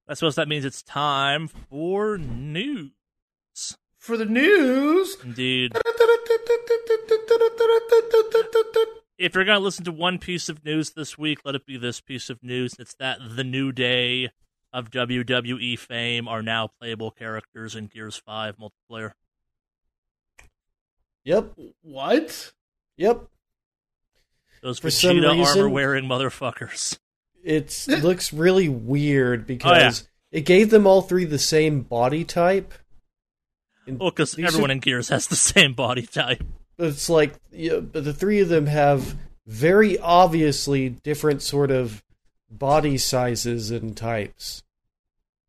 I suppose that means it's time for news. For the news. Indeed. If you're going to listen to one piece of news this week, let it be this piece of news. It's that the New Day of WWE fame are now playable characters in Gears 5 multiplayer. Yep. What? Yep. Those For some Vegeta reason- armor wearing motherfuckers. It looks really weird oh, because it gave them all three the same body type. And Well, because everyone are- in Gears has the same body type. it's like yeah, but the three of them have very obviously different sort of body sizes and types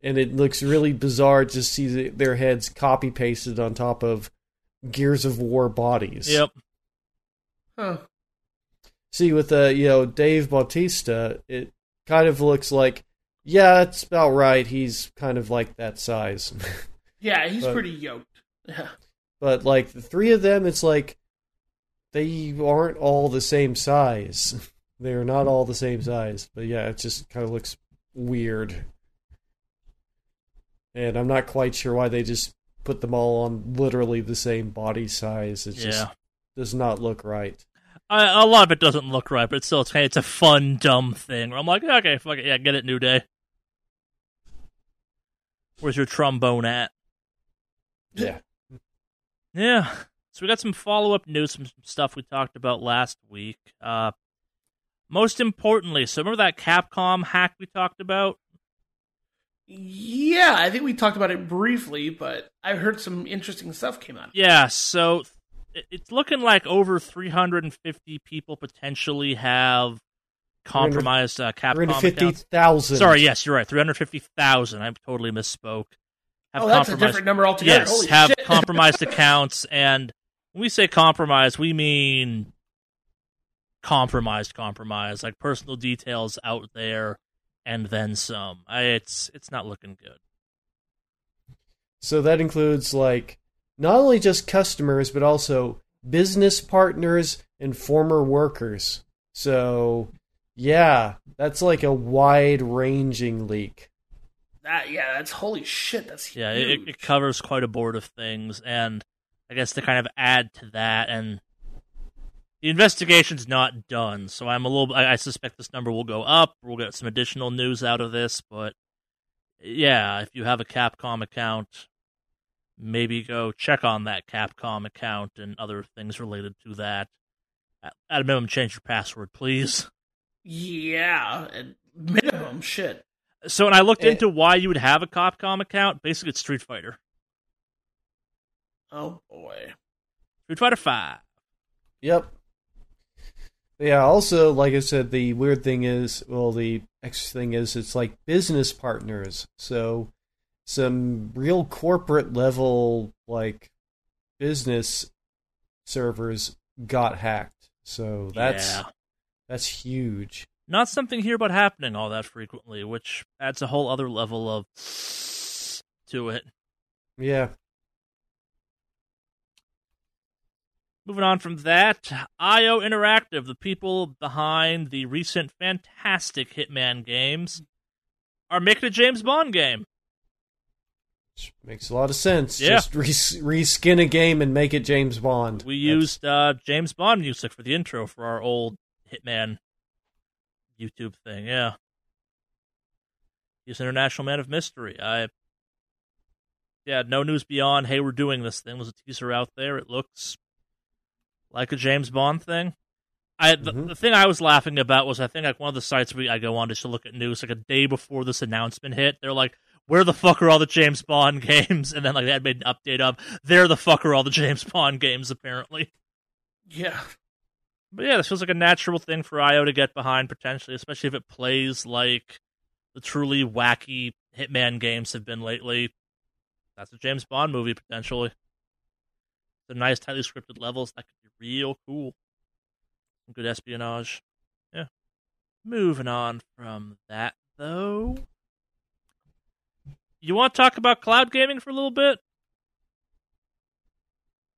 and it looks really bizarre to see the- their heads copy pasted on top of gears of war bodies Yep. Huh. see with the you know dave bautista it kind of looks like yeah it's about right he's kind of like that size Yeah, he's But- pretty yoked. Yeah. but like the three of them it's like they aren't all the same size they're not all the same size but yeah it just kind of looks weird and i'm not quite sure why they just put them all on literally the same body size it just does not look right I, a lot of it doesn't look right, but it's still it's, it's a fun, dumb thing. Where I'm like, okay, fuck it, yeah, get it, New Day. Where's your trombone at? yeah Yeah. So we got some follow up news, some stuff we talked about last week. Uh, most importantly, so remember that Capcom hack we talked about? Yeah, I think we talked about it briefly, but I heard some interesting stuff came out. Yeah, so it's looking like over 350 people potentially have compromised uh, Capcom 350000 Sorry, yes, you're right. 350,000. I totally misspoke. Have oh, that's a compromised- different number altogether. Yes, Holy have shit. compromised accounts. And when we say compromised, we mean compromised, compromised, like personal details out there and then some. I, it's it's not looking good. So that includes like not only just customers but also business partners and former workers. So yeah, that's like a wide-ranging leak. That, yeah, that's holy shit. That's Yeah, it, it covers quite a board of things, and I guess to kind of add to that, and the investigation's not done, so I'm a little. I, I suspect this number will go up. We'll get some additional news out of this, but yeah, if you have a Capcom account, maybe go check on that Capcom account and other things related to that. At, at a minimum, change your password, please. yeah, minimum shit. So, when I looked Eh. into why you would have a Capcom account, basically it's Street Fighter, Oh boy. Street Fighter Five. Yep. Yeah, also like I said the weird thing is, well the extra thing is it's like business partners. So some real corporate level like business servers got hacked. So that's yeah. that's huge. Not something here but happening all that frequently, which adds a whole other level of to it. Yeah. Moving on from that, IO Interactive, the people behind the recent fantastic Hitman games, are making a James Bond game. Which makes a lot of sense. Yeah. Just res- reskin a game and make it James Bond. We That's- used uh, James Bond music for the intro for our old Hitman YouTube thing. Yeah, he's an International Man of Mystery. I yeah, no news beyond. Hey, we're doing this thing. There's a teaser out there. It looks like a James Bond thing. I the, Mhm. the thing I was laughing about was I think like one of the sites we I go on just to look at news like a day before this announcement hit. They're like, "Where the fuck are all the James Bond games?" And then like they had made an update of, "There the fuck are all the James Bond games?" Apparently. Yeah. But yeah, this feels like a natural thing for IO to get behind potentially, especially if it plays like the truly wacky Hitman games have been lately. That's a James Bond movie potentially. The nice, tightly scripted levels that could be real cool. Some good espionage. Yeah. Moving on from that though. You want to talk about cloud gaming for a little bit?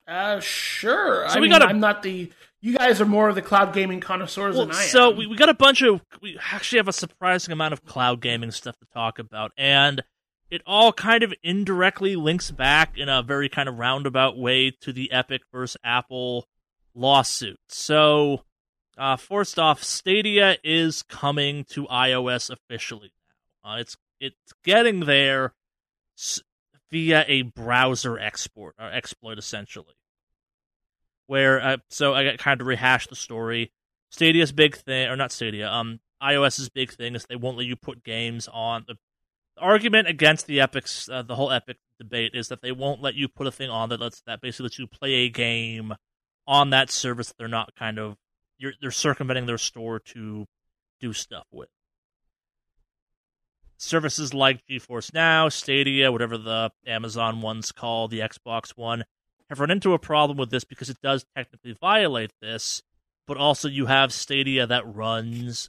Uh, sure. So I we mean, gotta- I'm not the. You guys are more of the cloud gaming connoisseurs Well, than I so am. we, we got a bunch of we actually have a surprising amount of cloud gaming stuff to talk about, and it all kind of indirectly links back in a very kind of roundabout way to the Epic versus Apple lawsuit. So, uh, first off, Stadia is coming to iOS officially now. Uh, it's it's getting there via a browser export or uh, exploit essentially. Where uh, so I got kind of rehash the story. Stadia's big thing, or not Stadia, um, iOS's big thing is they won't let you put games on. The, the argument against the Epic's, uh, the whole Epic debate is that they won't let you put a thing on that lets that basically lets you play a game on that service. They're not kind of you're they're circumventing their store to do stuff with services like GeForce Now, Stadia, whatever the Amazon one's called, the Xbox One, have run into a problem with this because it does technically violate this, but also you have Stadia that runs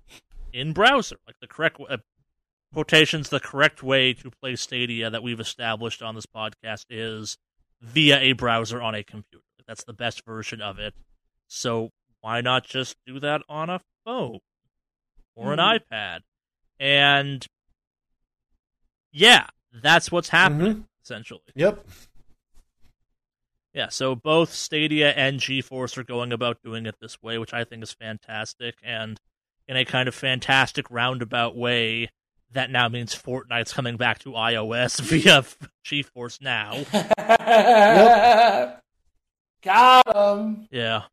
in browser. Like the correct uh, quotations, the correct way to play Stadia that we've established on this podcast is via a browser on a computer. That's the best version of it. So why not just do that on a phone or an mm. iPad? And yeah, that's what's happening, mm-hmm. essentially. Yep. Yeah, so both Stadia and GeForce are going about doing it this way, which I think is fantastic, and in a kind of fantastic roundabout way, that now means Fortnite's coming back to iOS via GeForce Now. yep. Got him. Yeah.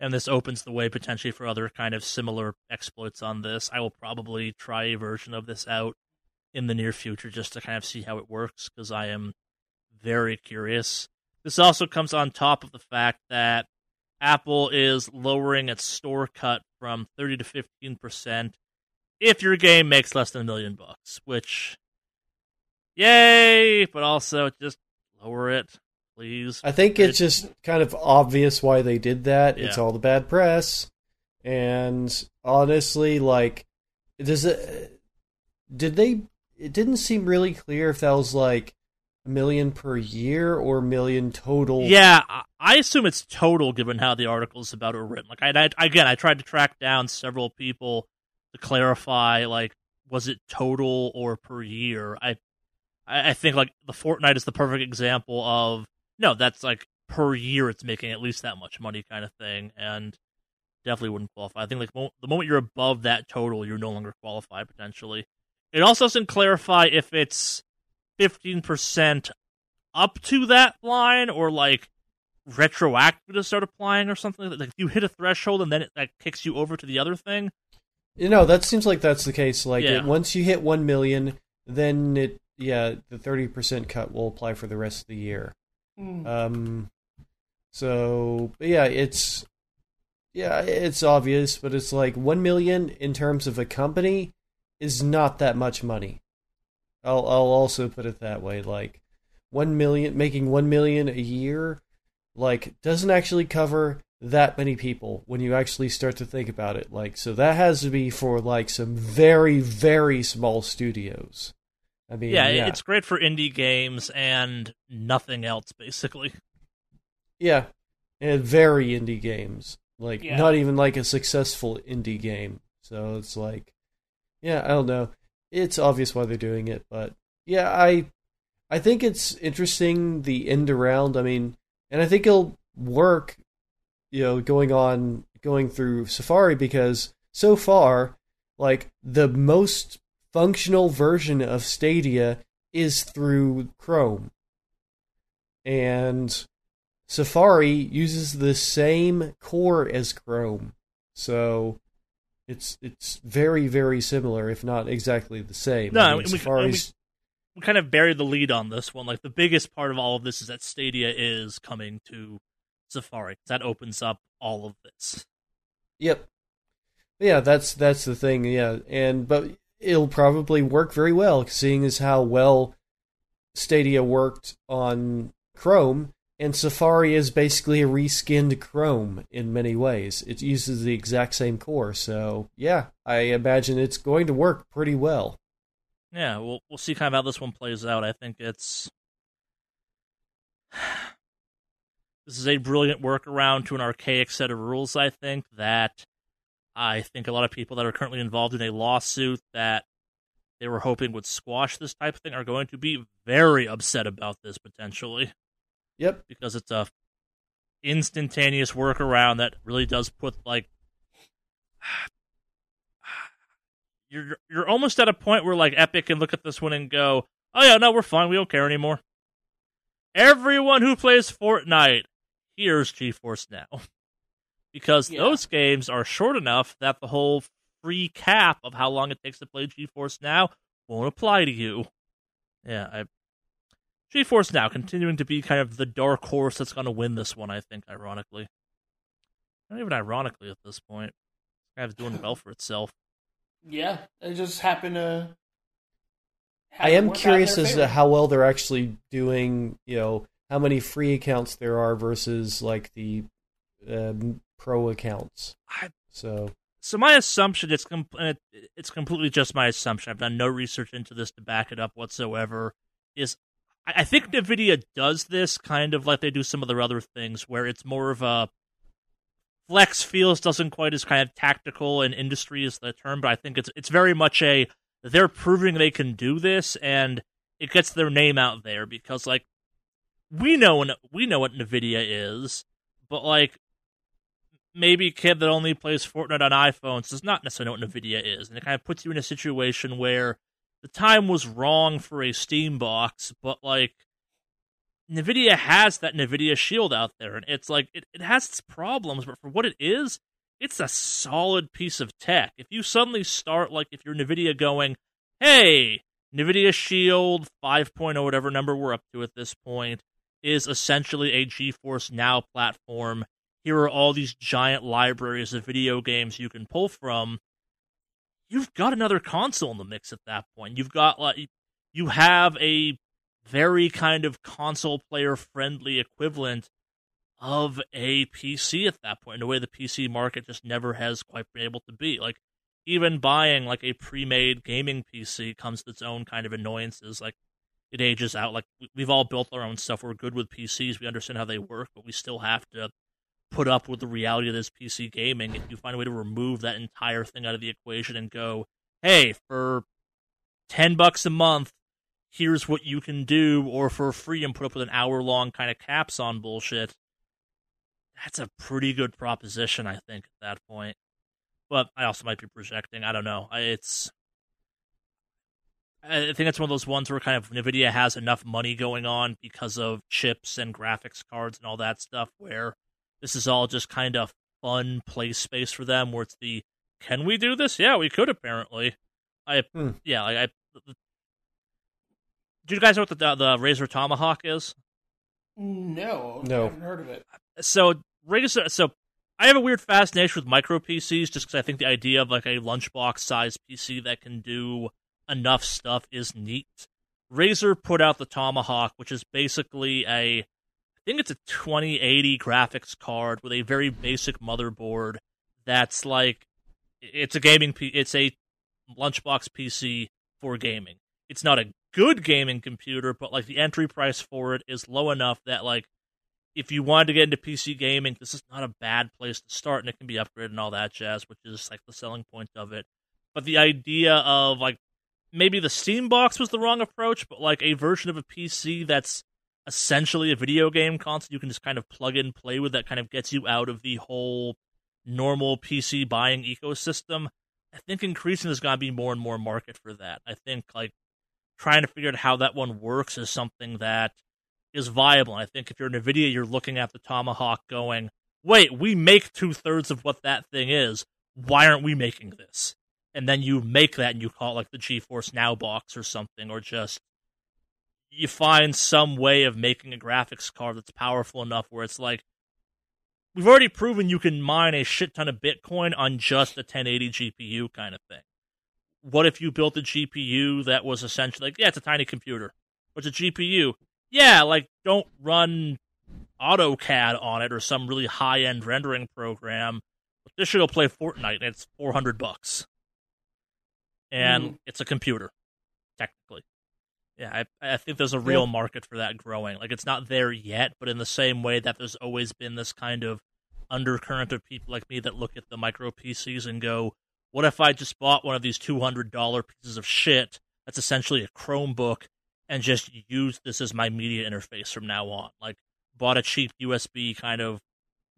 And this opens the way potentially for other kind of similar exploits on this. I will probably try a version of this out in the near future just to kind of see how it works because I am very curious. This also comes on top of the fact that Apple is lowering its store cut from 30 to 15% if your game makes less than a million bucks, which yay, but also just lower it, please. I think it's just kind of obvious why they did that. Yeah. It's all the bad press. And honestly, like does it did they it didn't seem really clear if that was like million per year or million total. Yeah, I assume it's total given how the articles about it written. Like, I, I again, I tried to track down several people to clarify, like, was it total or per year? I, I think like the Fortnite is the perfect example of no, that's like per year it's making at least that much money kind of thing, and definitely wouldn't qualify. I think like the moment you're above that total, you're no longer qualified potentially. It also doesn't clarify if it's 15% up to that line or like retroactive to start applying or something. Like if you hit a threshold and then it that kicks you over to the other thing. You know, that seems like that's the case. Like yeah. it, once you hit 1 million, then it yeah, the 30% cut will apply for the rest of the year. Mm. Um so yeah, it's yeah, it's obvious, but it's like 1 million in terms of a company is not that much money. I'll I'll also put it that way. Like one million, making one million a year, like doesn't actually cover that many people when you actually start to think about it. Like so that has to be for like some very very small studios. I mean, yeah, yeah. it's great for indie games and nothing else basically. Yeah, and very indie games. Like yeah. not even like a successful indie game. So it's like yeah, I don't know. It's obvious why they're doing it, but yeah, I I think it's interesting the end around. I mean, and I think it'll work, you know, going on going through Safari because so far, like the most functional version of Stadia is through Chrome. And Safari uses the same core as Chrome. So it's it's very very similar, if not exactly the same. No, I mean, we, we, we kind of buried the lead on this one. Like the biggest part of all of this is that Stadia is coming to Safari. That opens up all of this. Yep. Yeah, that's that's the thing. Yeah, and but it'll probably work very well, seeing as how well Stadia worked on Chrome and Safari is basically a reskinned Chrome in many ways. It uses the exact same core, so yeah, I imagine it's going to work pretty well. Yeah, we'll we'll see kind of how this one plays out. I think it's this is a brilliant workaround to an archaic set of rules. I think that I think a lot of people that are currently involved in a lawsuit that they were hoping would squash this type of thing are going to be very upset about this potentially. Yep. Because it's a instantaneous workaround that really does put like you're you're almost at a point where like Epic can look at this one and go, "Oh yeah, no, we're fine. We don't care anymore." Everyone who plays Fortnite here's GeForce Now. because Yeah. those games are short enough that the whole free cap of how long it takes to play GeForce Now won't apply to you. Yeah, I GeForce Now continuing to be kind of the dark horse that's going to win this one, I think, ironically. Not even ironically at this point. It's kind of doing well for itself. Yeah, it just happened to. I am work out in curious as to how well they're actually doing. You know, how many free accounts there are versus like the um, pro accounts. I- So So my assumption it's com- it's completely just my assumption. I've done no research into this to back it up whatsoever. Is I, think Nvidia does this kind of like they do some of their other things, where it's more of a flex feels doesn't quite as kind of tactical and industry is the term, but I think it's it's very much a they're proving they can do this and it gets their name out there because like we know we know what Nvidia is, but like maybe a kid that only plays Fortnite on iPhones does not necessarily know what NVIDIA is. And it kind of puts you in a situation where the time was wrong for a Steam box, but like NVIDIA has that NVIDIA shield out there. And it's like, it, it has its problems, but for what it is, it's a solid piece of tech. If you suddenly start, like, if you're NVIDIA going, hey, NVIDIA Shield 5.0, whatever number we're up to at this point, is essentially a GeForce Now platform here are all these giant libraries of video games you can pull from. You've got another console in the mix at that point. You've got like you have a very kind of console player friendly equivalent of a PC at that point in a way the PC market just never has quite been able to be. Like even buying like a pre-made gaming PC comes with its own kind of annoyances. Like it ages out. Like we- we've all built our own stuff. We're good with PCs. We understand how they work, but we still have to put up with the reality of this PC gaming. If you find a way to remove that entire thing out of the equation and go, hey, for ten bucks a month, here's what you can do, or for free and put up with an hour long kind of caps on bullshit. That's a pretty good proposition, I think, at that point. But I also might be projecting. I don't know. It's. I think it's one of those ones where kind of Nvidia has enough money going on because of chips and graphics cards and all that stuff, where this is all just kind of fun play space for them. Where it's the, can we do this? Yeah, we could apparently. I Hmm. yeah, like I. Do you guys know what the the Razer Tomahawk is? No, No. I haven't heard of it. so Razer, so I have a weird fascination with micro PCs just because I think the idea of like a lunchbox size PC that can do enough stuff is neat. Razer put out the Tomahawk, which is basically a, I think it's a 2080 graphics card with a very basic motherboard. That's like, it's a gaming, it's a lunchbox PC for gaming. It's not a good gaming computer, but like the entry price for it is low enough that like if you wanted to get into PC gaming, this is not a bad place to start, and it can be upgraded and all that jazz, which is like the selling point of it. But the idea of like maybe the Steam box was the wrong approach, but like a version of a PC that's essentially a video game console you can just kind of plug in, play with that kind of gets you out of the whole normal PC buying ecosystem. I think increasingly there's gonna be more and more market for that. I think like trying to figure out how that one works is something that is viable. And I think if you're NVIDIA, you're looking at the Tomahawk going, wait, we make two thirds of what that thing is. Why aren't we making this? And then you make that and you call it like the GeForce Now box or something, or just you find some way of making a graphics card that's powerful enough where it's like, we've already proven you can mine a shit ton of Bitcoin on just a 1080 GPU kind of thing. What if you built a GPU that was essentially like, yeah, it's a tiny computer. but it's a GPU? yeah, like don't run AutoCAD on it or some really high end rendering program. But this should go play Fortnite and it's four hundred bucks. And Mm. it's a computer, technically. Yeah, I, I think there's a real market for that growing. Like it's not there yet, but in the same way that there's always been this kind of undercurrent of people like me that look at the micro PCs and go, What if I just bought one of these two hundred dollar pieces of shit that's essentially a Chromebook and just use this as my media interface from now on. Like bought a cheap USB kind of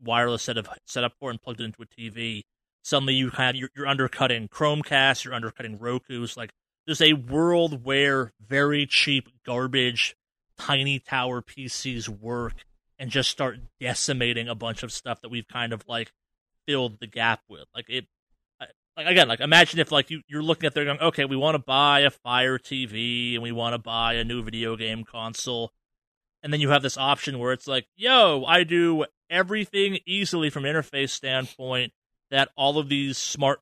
wireless set of setup for and plugged it into a TV. Suddenly you kind of you're, you're undercutting Chromecast, you're undercutting Roku's. Like there's a world where very cheap garbage tiny tower PCs work and just start decimating a bunch of stuff that we've kind of like filled the gap with. Like it, like again, like imagine if like you you're looking at there going, okay, we want to buy a Fire TV and we want to buy a new video game console, and then you have this option where it's like, yo, I do everything easily from interface standpoint that all of these smart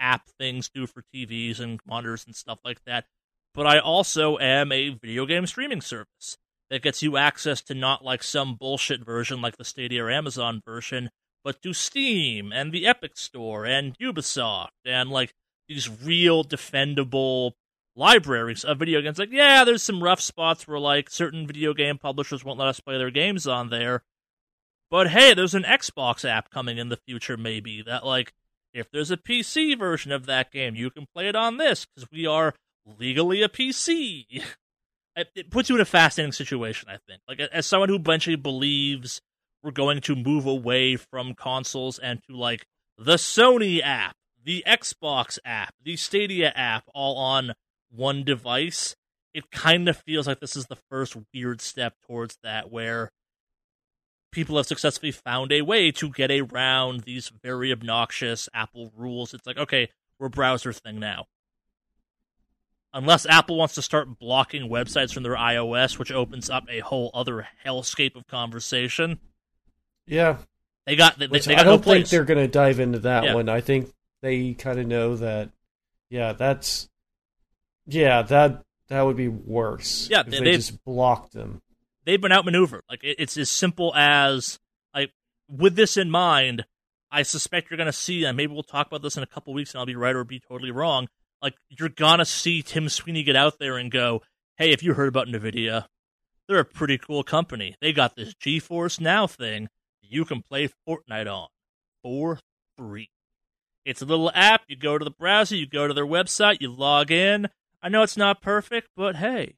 app things do for TVs and monitors and stuff like that. But I also am a video game streaming service that gets you access to not like some bullshit version like the Stadia or Amazon version, but to Steam and the Epic Store and Ubisoft and like these real defendable libraries of video games. Like, yeah, there's some rough spots where like certain video game publishers won't let us play their games on there. But hey, there's an Xbox app coming in the future, maybe that like if there's a PC version of that game, you can play it on this because we are legally a PC. it puts you in a fascinating situation, I think. Like as someone who eventually believes we're going to move away from consoles and to like the Sony app, the Xbox app, the Stadia app all on one device. It kind of feels like this is the first weird step towards that where people have successfully found a way to get around these very obnoxious Apple rules. It's like, okay, we're browser thing now unless Apple wants to start blocking websites from their iOS, which opens up a whole other hellscape of conversation. Yeah, they got. They, they got I don't no think they're going to dive into that yeah. one. I think they kind of know that. Yeah, that's. Yeah, that that would be worse. Yeah, they, they just blocked them. They've been outmaneuvered. Like it, it's as simple as like with this in mind. I suspect you're going to see, and maybe we'll talk about this in a couple weeks, and I'll be right or be totally wrong like you're gonna see Tim Sweeney get out there and go, "Hey, if you heard about Nvidia, they're a pretty cool company. They got this GeForce Now thing you can play Fortnite on for free. It's a little app. You go to the browser, you go to their website, you log in. I know it's not perfect, but hey,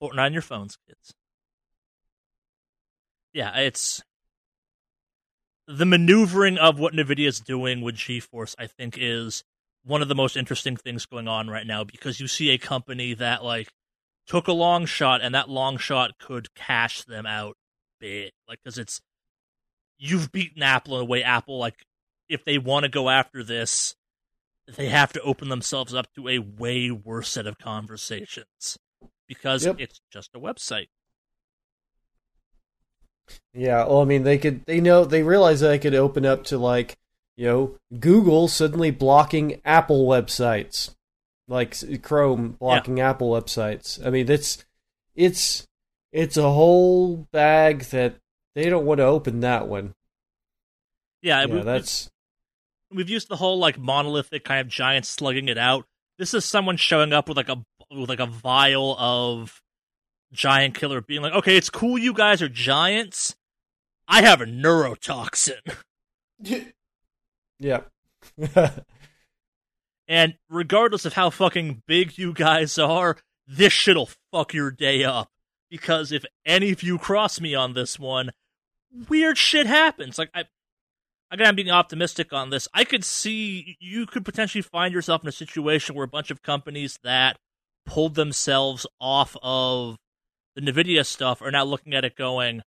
Fortnite on your phones, kids. Yeah, it's the maneuvering of what NVIDIA is doing with GeForce. I think is one of the most interesting things going on right now because you see a company that like took a long shot and that long shot could cash them out big like because it's you've beaten apple in a way apple like if they want to go after this they have to open themselves up to a way worse set of conversations because yep. it's just a website yeah well i mean they could they know they realize that they could open up to like you know, Google suddenly blocking Apple websites, like Chrome blocking yeah. Apple websites. I mean, it's it's it's a whole bag that they don't want to open that one. Yeah, yeah we, that's we've used the whole like monolithic kind of giant slugging it out. This is someone showing up with like a with like a vial of giant killer, being like, "Okay, it's cool, you guys are giants. I have a neurotoxin." Yeah. and regardless of how fucking big you guys are, this shit'll fuck your day up. Because if any of you cross me on this one, weird shit happens. Like I again I'm being optimistic on this. I could see you could potentially find yourself in a situation where a bunch of companies that pulled themselves off of the Nvidia stuff are now looking at it going,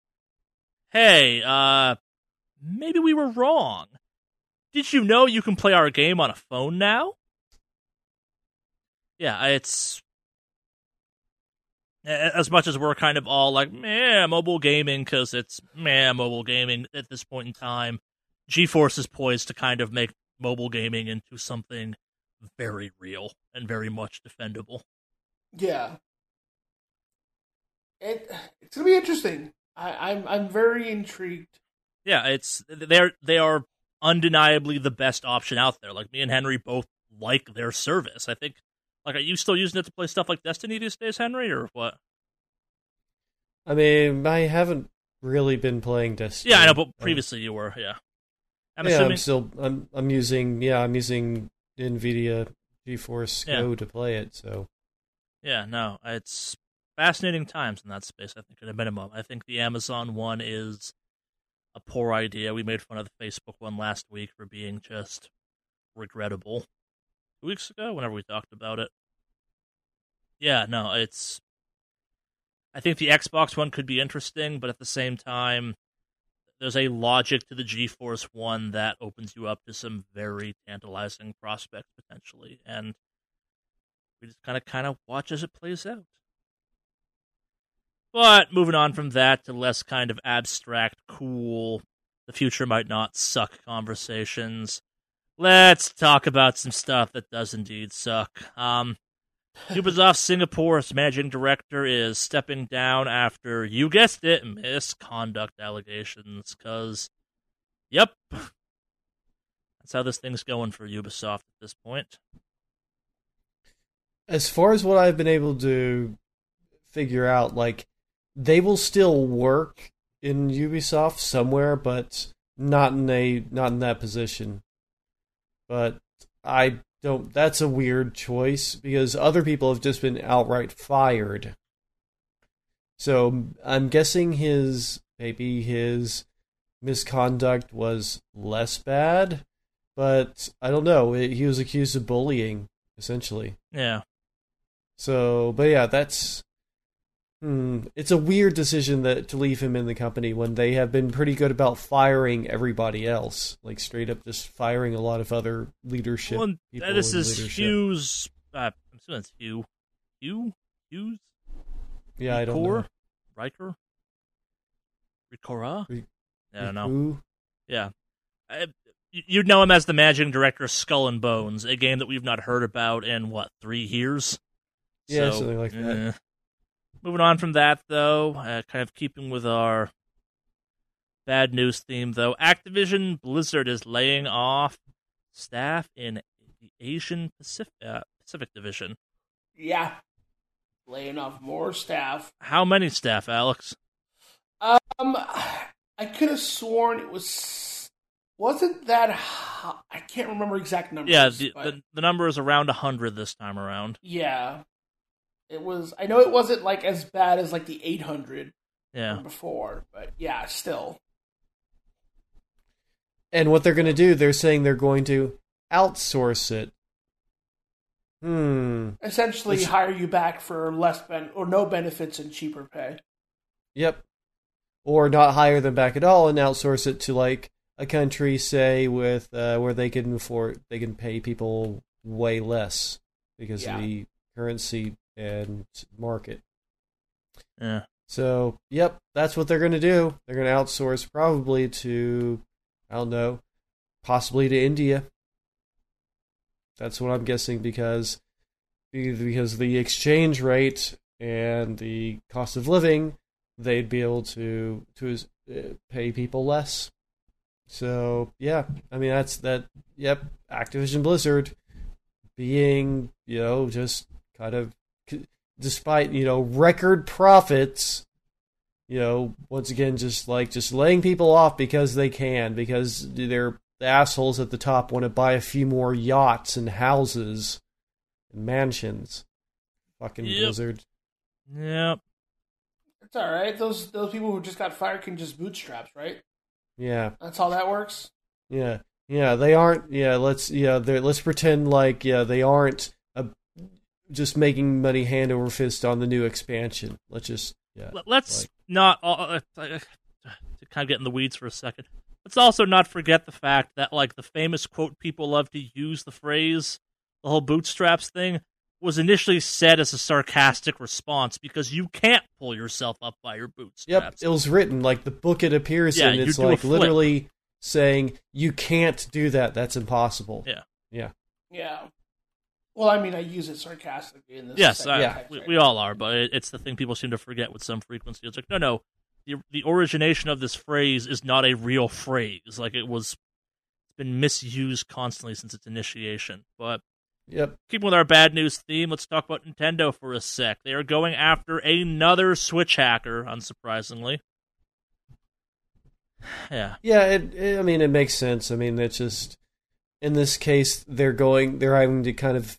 Hey, uh maybe we were wrong. Did you know you can play our game on a phone now? Yeah, it's as much as we're kind of all like, man, mobile gaming because it's man, mobile gaming at this point in time. GeForce is poised to kind of make mobile gaming into something very real and very much defendable. Yeah, it it's gonna be interesting. I, I'm I'm very intrigued. Yeah, it's they're they are undeniably the best option out there. Like me and Henry both like their service. I think. Like, are you still using it to play stuff like Destiny these days, Henry, or what? I mean, I haven't really been playing Destiny. Yeah, I know, but um, previously you were. Yeah. I'm yeah, assuming... I'm still. I'm. I'm using. Yeah, I'm using Nvidia GeForce yeah. Go to play it. So. Yeah, no, it's fascinating times in that space. I think at a minimum, I think the Amazon one is a poor idea. We made fun of the Facebook one last week for being just regrettable. Two weeks ago, whenever we talked about it. Yeah, no, it's. I think the Xbox one could be interesting, but at the same time, there's a logic to the GeForce one that opens you up to some very tantalizing prospects potentially, and we just kind of kind of watch as it plays out. But moving on from that to less kind of abstract, cool, the future might not suck conversations. Let's talk about some stuff that does indeed suck. Um, Ubisoft Singapore's managing director is stepping down after, you guessed it, misconduct allegations. Because, yep, that's how this thing's going for Ubisoft at this point. As far as what I've been able to figure out, like, they will still work in Ubisoft somewhere, but not in a not in that position. But I don't. That's a weird choice because other people have just been outright fired. So I'm guessing his maybe his misconduct was less bad, but I don't know. He was accused of bullying essentially. Yeah. So, but yeah, that's Hmm. It's a weird decision that to leave him in the company when they have been pretty good about firing everybody else, like straight up just firing a lot of other leadership. Well, this is leadership. Hughes. Uh, I'm assuming it's Hugh. Hugh? Hughes? Yeah, I don't know. Riker? Ricora? Ri- I don't know. Who? Yeah. I, you'd know him as the managing director of Skull and Bones, a game that we've not heard about in, what, three years? Yeah, So, something like that. eh. Moving on from that, though, uh, kind of keeping with our bad news theme, though, Activision Blizzard is laying off staff in the Asian Pacific, uh, Pacific Division. Yeah. Laying off more staff. How many staff, Alex? Um, I could have sworn it was. Wasn't that. hi- I can't remember exact numbers. Yeah, the, but the, the number is around 100 this time around. yeah. It was. I know it wasn't like as bad as like the 800 Yeah. before, but yeah, still. And what they're going to do, they're saying they're going to outsource it. Hmm. Essentially, Which- hire you back for less ben or no benefits and cheaper pay. Yep. Or not hire them back at all and outsource it to like a country, say, with uh, where they can afford they can pay people way less because Yeah. of the currency and market. Yeah. So, yep, that's what they're going to do. They're going to outsource probably to, I don't know, possibly to India. That's what I'm guessing because because the exchange rate and the cost of living, they'd be able to to uh, pay people less. So yeah, I mean that's that. Yep, Activision Blizzard being you know just kind of despite you know record profits you know once again just like just laying people off because they can because they're the assholes at the top want to buy a few more yachts and houses and mansions fucking Yep. blizzard Yep. It's all right. Those those people who just got fired can just bootstraps, right? yeah That's how that works. yeah yeah they aren't yeah let's yeah they're let's pretend like yeah they aren't just making money hand over fist on the new expansion let's just yeah Let- Let's like- not uh, uh, uh, to kind of get in the weeds for a second. Let's also not forget the fact that like the famous quote people love to use the phrase the whole bootstraps thing was initially said as a sarcastic response because you can't pull yourself up by your boots. Yep, it was written like the book it appears Yeah, in. It's like literally saying you can't do that. That's impossible. Yeah. yeah, Yeah. Well, I mean, I use it sarcastically in this. yes, I, text we, we all are, but it, it's the thing people seem to forget with some frequency. It's like no, no, the the origination of this phrase is not a real phrase. Like it was, it's been misused constantly since its initiation. But Yep. keeping with our bad news theme, let's talk about Nintendo for a sec. They are going after another Switch hacker, unsurprisingly. Yeah, Yeah. It, it- I mean, it makes sense. I mean, it's just in this case they're going. They're having to kind of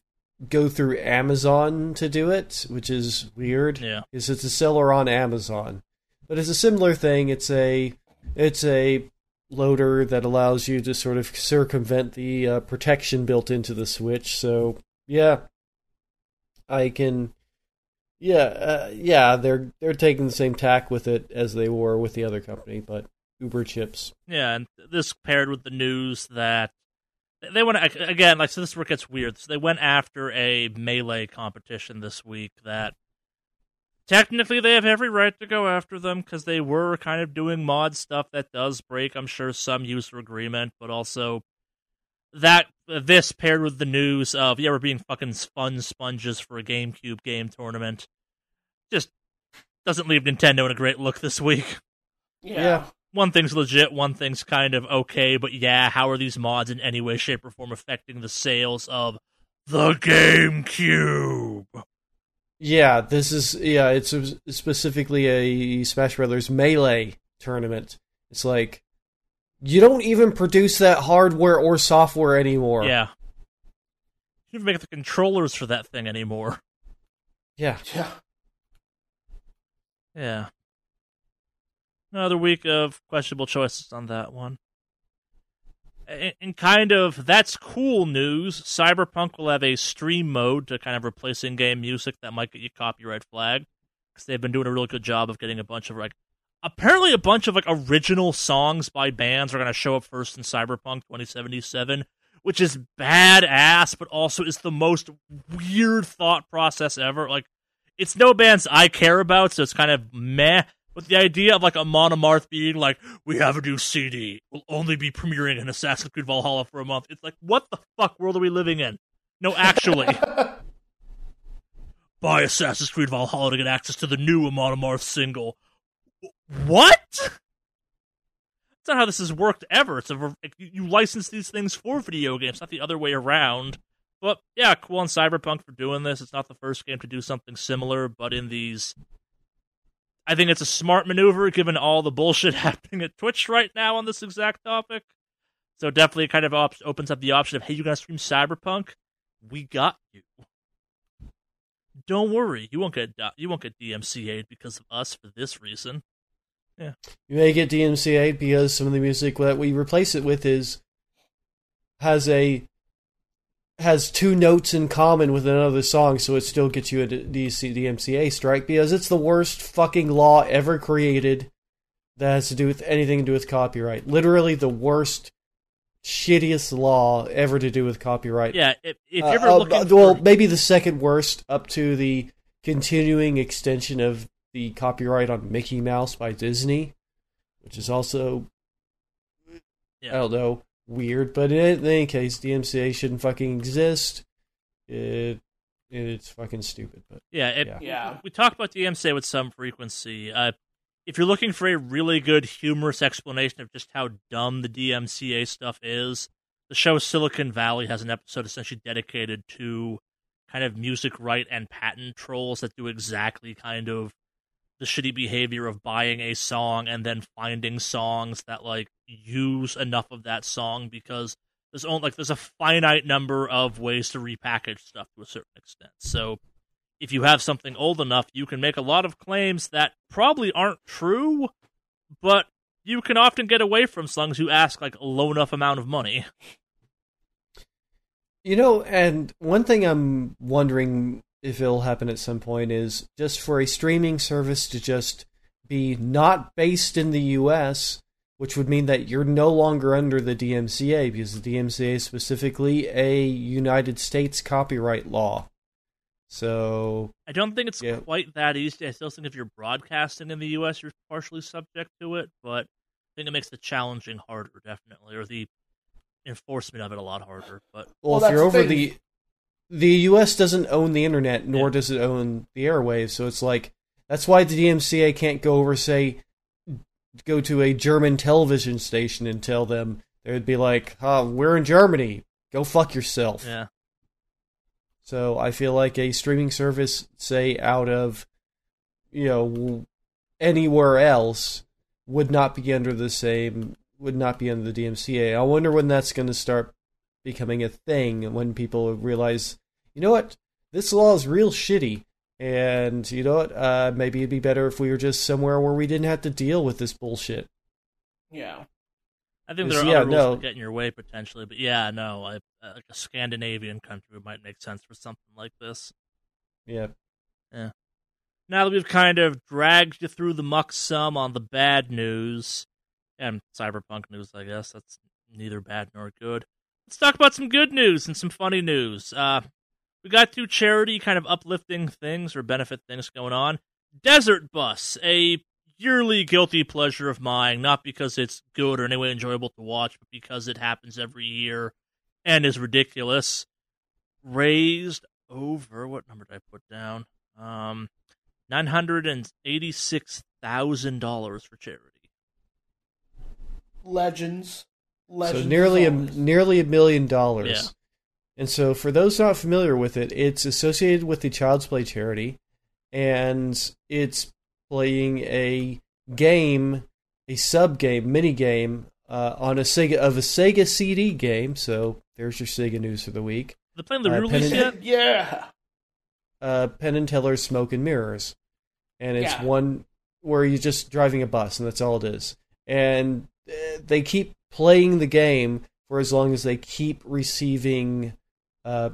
go through Amazon to do it, which is weird. Yeah. Because it's a seller on Amazon. But it's a similar thing. It's a it's a loader that allows you to sort of circumvent the uh, protection built into the Switch. So yeah, I can. Yeah, uh, yeah, they're they're taking the same tack with it as they were with the other company, but Uber chips. Yeah, and this paired with the news that they went again. Like so, this is where it gets weird. So they went after a melee competition this week that technically they have every right to go after them because they were kind of doing mod stuff that does break. I'm sure some user agreement, but also that uh, this paired with the news of yeah we're being fucking fun sponges for a GameCube game tournament just doesn't leave Nintendo in a great look this week. Yeah. Yeah. One thing's legit, one thing's kind of okay, but yeah, how are these mods in any way, shape, or form affecting the sales of the GameCube? Yeah, this is yeah. It's specifically a Smash Brothers Melee tournament. It's like you don't even produce that hardware or software anymore. Yeah. You don't even make the controllers for that thing anymore. Yeah. Yeah. Yeah. Another week of questionable choices on that one. And kind of, that's cool news. Cyberpunk will have a stream mode to kind of replace in game music that might get you copyright flag. Because they've been doing a really good job of getting a bunch of, like, apparently a bunch of, like, original songs by bands are going to show up first in Cyberpunk 2077, which is badass, but also is the most weird thought process ever. Like, it's no bands I care about, so it's kind of meh. But the idea of like Amon Amarth being like, we have a new CD, we'll only be premiering in Assassin's Creed Valhalla for a month. It's like, what the fuck world are we living in? No, actually. Buy Assassin's Creed Valhalla to get access to the new Amon Amarth single. What? That's not how this has worked ever. It's a you license these things for video games, not the other way around. But yeah, cool on Cyberpunk for doing this. It's not the first game to do something similar, but in these I think it's a smart maneuver given all the bullshit happening at Twitch right now on this exact topic. So definitely kind of op- opens up the option of, hey, you gonna stream Cyberpunk? We got you. Don't worry, you won't get you won't get DMCA'd because of us for this reason. Yeah, you may get DMCA'd because some of the music that we replace it with is has a has two notes in common with another song, so it still gets you a DC, DMCA strike because it's the worst fucking law ever created that has to do with anything to do with copyright. Literally the worst, shittiest law ever to do with copyright. Yeah, if, if you're ever uh, looking, uh, well, maybe the second worst, up to the continuing extension of the copyright on Mickey Mouse by Disney, which is also, yeah. I don't know weird. But in any case, DMCA shouldn't fucking exist. It it's fucking stupid. But yeah, it, yeah. yeah. We talk about DMCA with some frequency. Uh, if you're looking for a really good humorous explanation of just how dumb the DMCA stuff is, the show Silicon Valley has an episode essentially dedicated to kind of music right and patent trolls that do exactly kind of the shitty behavior of buying a song and then finding songs that like use enough of that song because there's only like there's a finite number of ways to repackage stuff to a certain extent. So if you have something old enough, you can make a lot of claims that probably aren't true, but you can often get away from as you ask like a low enough amount of money. You know, and one thing I'm wondering if it'll happen at some point is just for a streaming service to just be not based in the US which would mean that you're no longer under the DMCA because the DMCA is specifically a United States copyright law. So I don't think it's yeah. quite that easy. I still think if you're broadcasting in the U.S., you're partially subject to it, but I think it makes the challenging harder, definitely, or the enforcement of it a lot harder. But well, well if you're over the, the the U.S. doesn't own the internet, nor yeah. does it own the airwaves. So it's like that's why the DMCA can't go over say go to a German television station and tell them, they would be like, oh, we're in Germany. Go fuck yourself. Yeah. So I feel like a streaming service, say, out of, you know, anywhere else would not be under the same, would not be under the DMCA. I wonder when that's going to start becoming a thing, when people realize, you know what, this law is real shitty, and you know what, uh, maybe it'd be better if we were just somewhere where we didn't have to deal with this bullshit. Yeah. I think there are Yeah, other rules no. that get in your way potentially, but yeah, no, I, uh, like a Scandinavian country might make sense for something like this. Yeah, yeah. Now that we've kind of dragged you through the muck some on the bad news and cyberpunk news, I guess that's neither bad nor good. Let's talk about some good news and some funny news. Uh, we got two charity kind of uplifting things or benefit things going on. Desert Bus, a yearly guilty pleasure of mine, not because it's good or in any way enjoyable to watch, but because it happens every year and is ridiculous. Raised over what number did I put down? Um, nine hundred and eighty-six thousand dollars for charity. Legends. Legends. so nearly a nearly a million dollars. Yeah. And so, for those not familiar with it, it's associated with the Child's Play charity, and it's playing a game, a sub game, mini game uh, on a Sega of a Sega CD game. So there's your Sega news for the week. They playing the Uh, release Penn yet? yeah. Uh, Penn and Teller's Smoke and Mirrors, and it's Yeah. one where you're just driving a bus, and that's all it is. And uh, they keep playing the game for as long as they keep receiving, uh,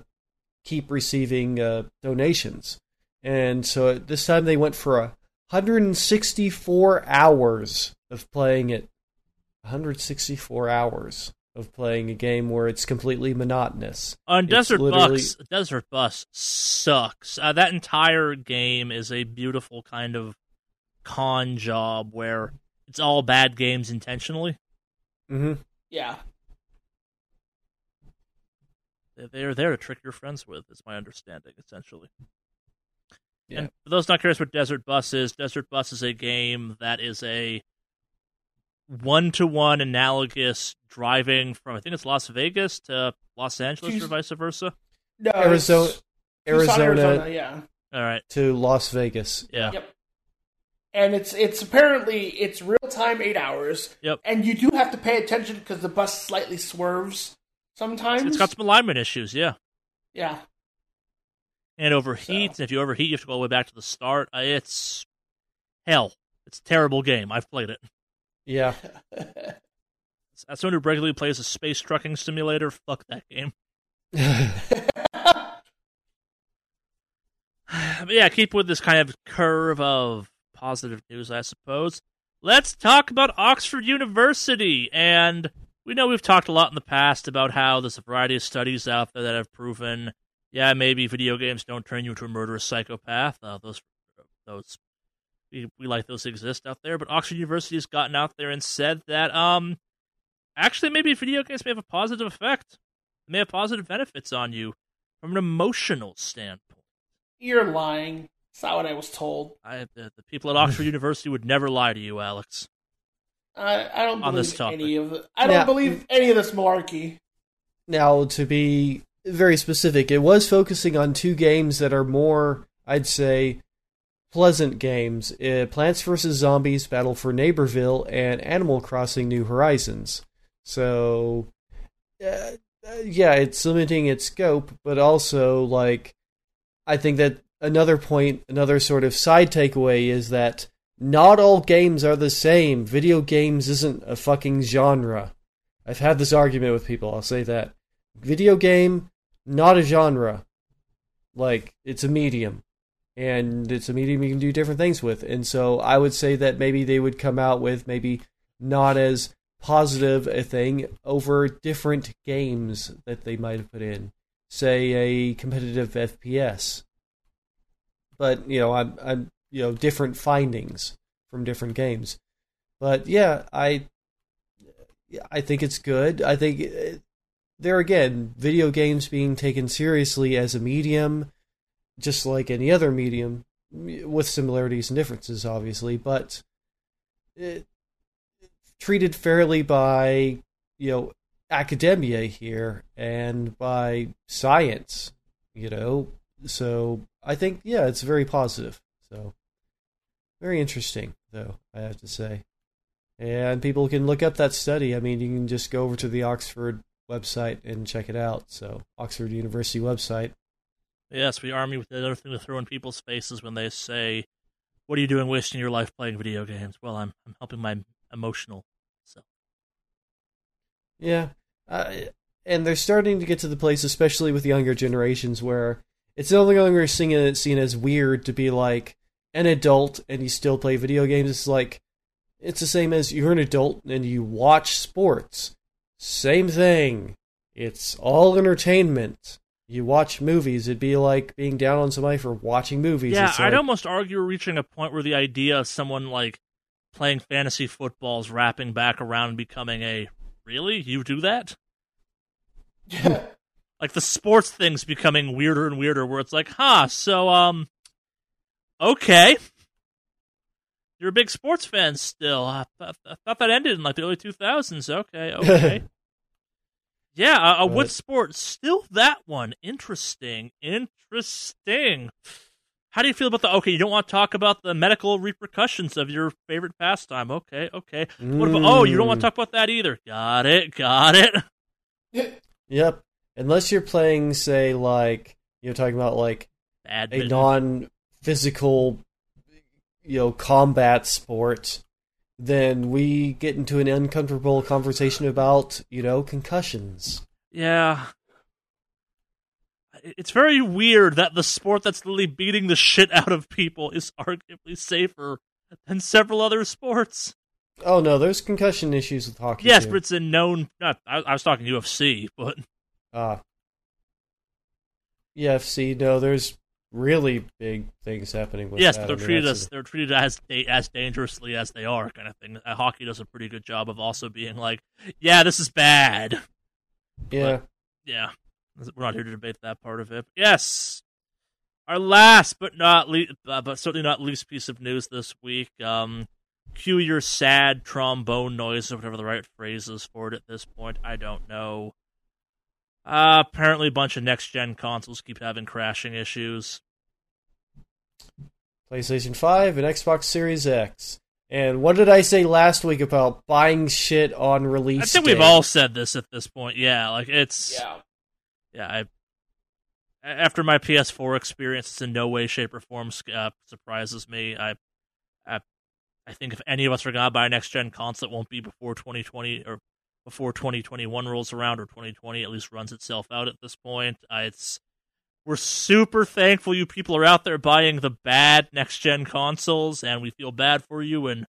keep receiving uh, donations. And so this time they went for a 164 hours of playing it. 164 hours of playing a game where it's completely monotonous. On Desert literally- Bus, Desert Bus sucks. Uh, that entire game is a beautiful kind of con job where it's all bad games intentionally. Hmm Yeah. They- They're there to trick your friends with, is my understanding, essentially. Yeah. And for those not curious what Desert Bus is, Desert Bus is a game that is a one-to-one analogous driving from I think it's Las Vegas to Los Angeles Tues- or vice versa. No, Arizona, it's Tucson, Arizona, yeah. All right, to Las Vegas. yeah. Yep. And it's it's apparently it's real time eight hours. Yep. And you do have to pay attention because the bus slightly swerves sometimes. It's got some alignment issues, yeah. yeah. and overheats. And if you overheat, you have to go all the way back to the start. Uh, It's hell. It's a terrible game. I've played it. Yeah. As someone who regularly plays a space trucking simulator, fuck that game. But yeah, keep with this kind of curve of positive news, I suppose. Let's talk about Oxford University. And we know we've talked a lot in the past about how there's a variety of studies out there that have proven, yeah, maybe video games don't turn you into a murderous psychopath. Uh, those, those, we, we like those exist out there. But Oxford University has gotten out there and said that, um, actually, maybe video games may have a positive effect. They may have positive benefits on you from an emotional standpoint. You're lying. It's not what I was told. I, the, the people at Oxford University would never lie to you, Alex. I, I don't On believe this topic. any of the, I don't Now- believe any of this malarkey. now, to be very specific, it was focusing on two games that are more, I'd say, pleasant games uh, Plants vs. Zombies Battle for Neighborville and Animal Crossing New Horizons. So, uh, uh, yeah, it's limiting its scope, but also, like, I think that another point, another sort of side takeaway is that not all games are the same. Video games isn't a fucking genre. I've had this argument with people, I'll say that. Video game, not a genre. Like, it's a medium. And it's a medium you can do different things with. And so I would say that maybe they would come out with maybe not as positive a thing over different games that they might have put in. Say a competitive FPS. But, you know, I'm I'm you know, different findings from different games. But yeah, I I think it's good. I think uh, there again, video games being taken seriously as a medium, just like any other medium, with similarities and differences, obviously, but it, treated fairly by you know academia here and by science, you know. So I think yeah, it's very positive. So very interesting, though I have to say. And people can look up that study. I mean, you can just go over to the Oxford website and check it out. So, Oxford University website. Yes, we arm you with another thing to throw in people's faces when they say, "What are you doing, wasting your life playing video games?" Well, I'm I'm helping my emotional self. Yeah, uh, and they're starting to get to the place, especially with younger generations, where it's no longer seen seen as weird to be like an adult and you still play video games. It's like it's the same as you're an adult and you watch sports. Same thing. It's all entertainment. You watch movies. It'd be like being down on somebody for watching movies. Yeah, It's I'd almost argue we're reaching a point where the idea of someone like playing fantasy football is wrapping back around and becoming a really you do that like the sports thing's becoming weirder and weirder where it's like huh so um okay. You're a big sports fan still. I, th- I thought that ended in like the early 2000s okay okay. Yeah a, a wood sport still that one. Interesting interesting. How do you feel about the okay you don't want to talk about the medical repercussions of your favorite pastime. Okay okay. What about oh you don't want to Mm. talk about that either. Got it got it. Yep. Unless you're playing, say, like you're talking about like a non-physical, you know, combat sport, then we get into an uncomfortable conversation about you know concussions. Yeah. It's very weird that the sport that's literally beating the shit out of people is arguably safer than several other sports. Oh no, there's concussion issues with hockey. Yes, too. but it's a known. Not, I, I was talking UFC, but Ah. UFC, no, there's really big things happening with yes, that. but they're I mean, treated as they're treated as as dangerously as they are, kind of thing. Uh, hockey does a pretty good job of also being like, yeah, this is bad. yeah. yeah, we're not here to debate that part of it. But yes, our last but not least, uh, but certainly not least piece of news this week. Um, cue your sad trombone noise or whatever the right phrase is for it at this point. I don't know. Uh, apparently, a bunch of next gen consoles keep having crashing issues. PlayStation 5 and Xbox Series X. And what did I say last week about buying shit on release I think day? we've all said this at this point. Yeah, like it's yeah. yeah, I after my PS4 experience, it's in no way, shape, or form uh, surprises me. I, I, I think if any of us are gonna buy a next gen console, it won't be before 2020 or before 2021 rolls around, or 2020 at least runs itself out at this point. Uh, it's we're super thankful you people are out there buying the bad next gen consoles, and we feel bad for you. And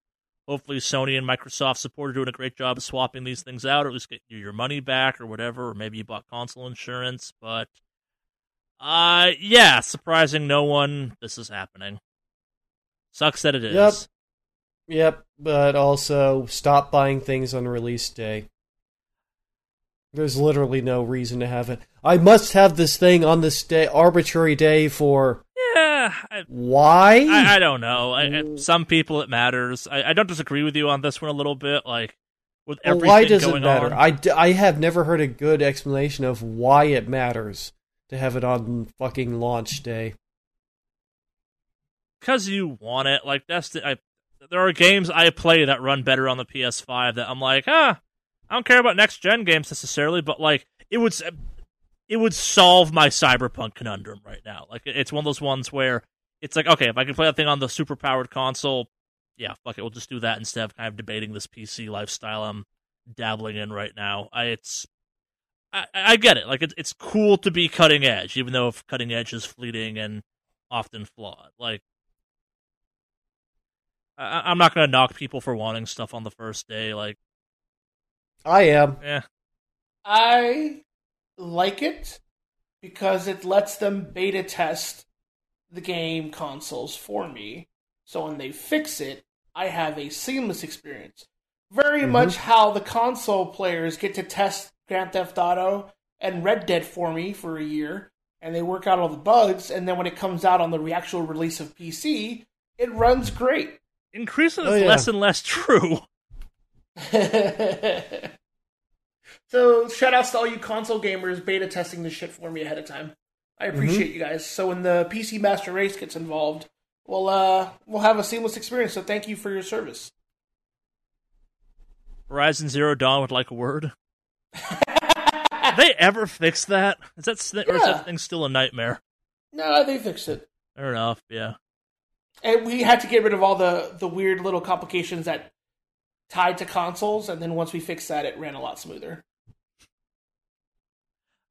hopefully, Sony and Microsoft support are doing a great job of swapping these things out, or at least get you your money back, or whatever. Or maybe you bought console insurance, but uh, yeah, surprising no one. This is happening. Sucks that it is. Yep. Yep, but also stop buying things on release day. There's literally no reason to have it. I must have this thing on this day, arbitrary day for Yeah, I, why? I, I don't know. I, some people it matters. I, I don't disagree with you on this one a little bit. Like with Well, everything why does it going matter? on. I, I have never heard a good explanation of why it matters to have it on fucking launch day. because you want it. Like that's the, there are games I play that run better on the PS5 that I'm like, ah, I don't care about next gen games necessarily, but like it would, it would solve my cyberpunk conundrum right now. Like it's one of those ones where it's like, okay, if I can play that thing on the super powered console, yeah, fuck it, we'll just do that instead of kind of debating this PC lifestyle I'm dabbling in right now. I it's. I, I get it. Like it's it's cool to be cutting edge, even though if cutting edge is fleeting and often flawed. Like I, I'm not gonna knock people for wanting stuff on the first day. Like, I am. Yeah. I like it because it lets them beta test the game consoles for me. So when they fix it, I have a seamless experience. Very Mhm. much how the console players get to test Grand Theft Auto and Red Dead for me for a year, and they work out all the bugs, and then when it comes out on the actual release of PC, it runs great. increasingly Oh, yeah. less and less true. so shout outs to all you console gamers beta testing this shit for me ahead of time. I appreciate you guys. So when the PC Master Race gets involved, we'll uh we'll have a seamless experience. So thank you for your service. Horizon Zero Dawn would like a word. Did they ever fix that? Is that st- or is that thing still a nightmare? No, they fixed it. Fair enough. Yeah. And we had to get rid of all the the weird little complications that tied to consoles, and then once we fixed that, it ran a lot smoother.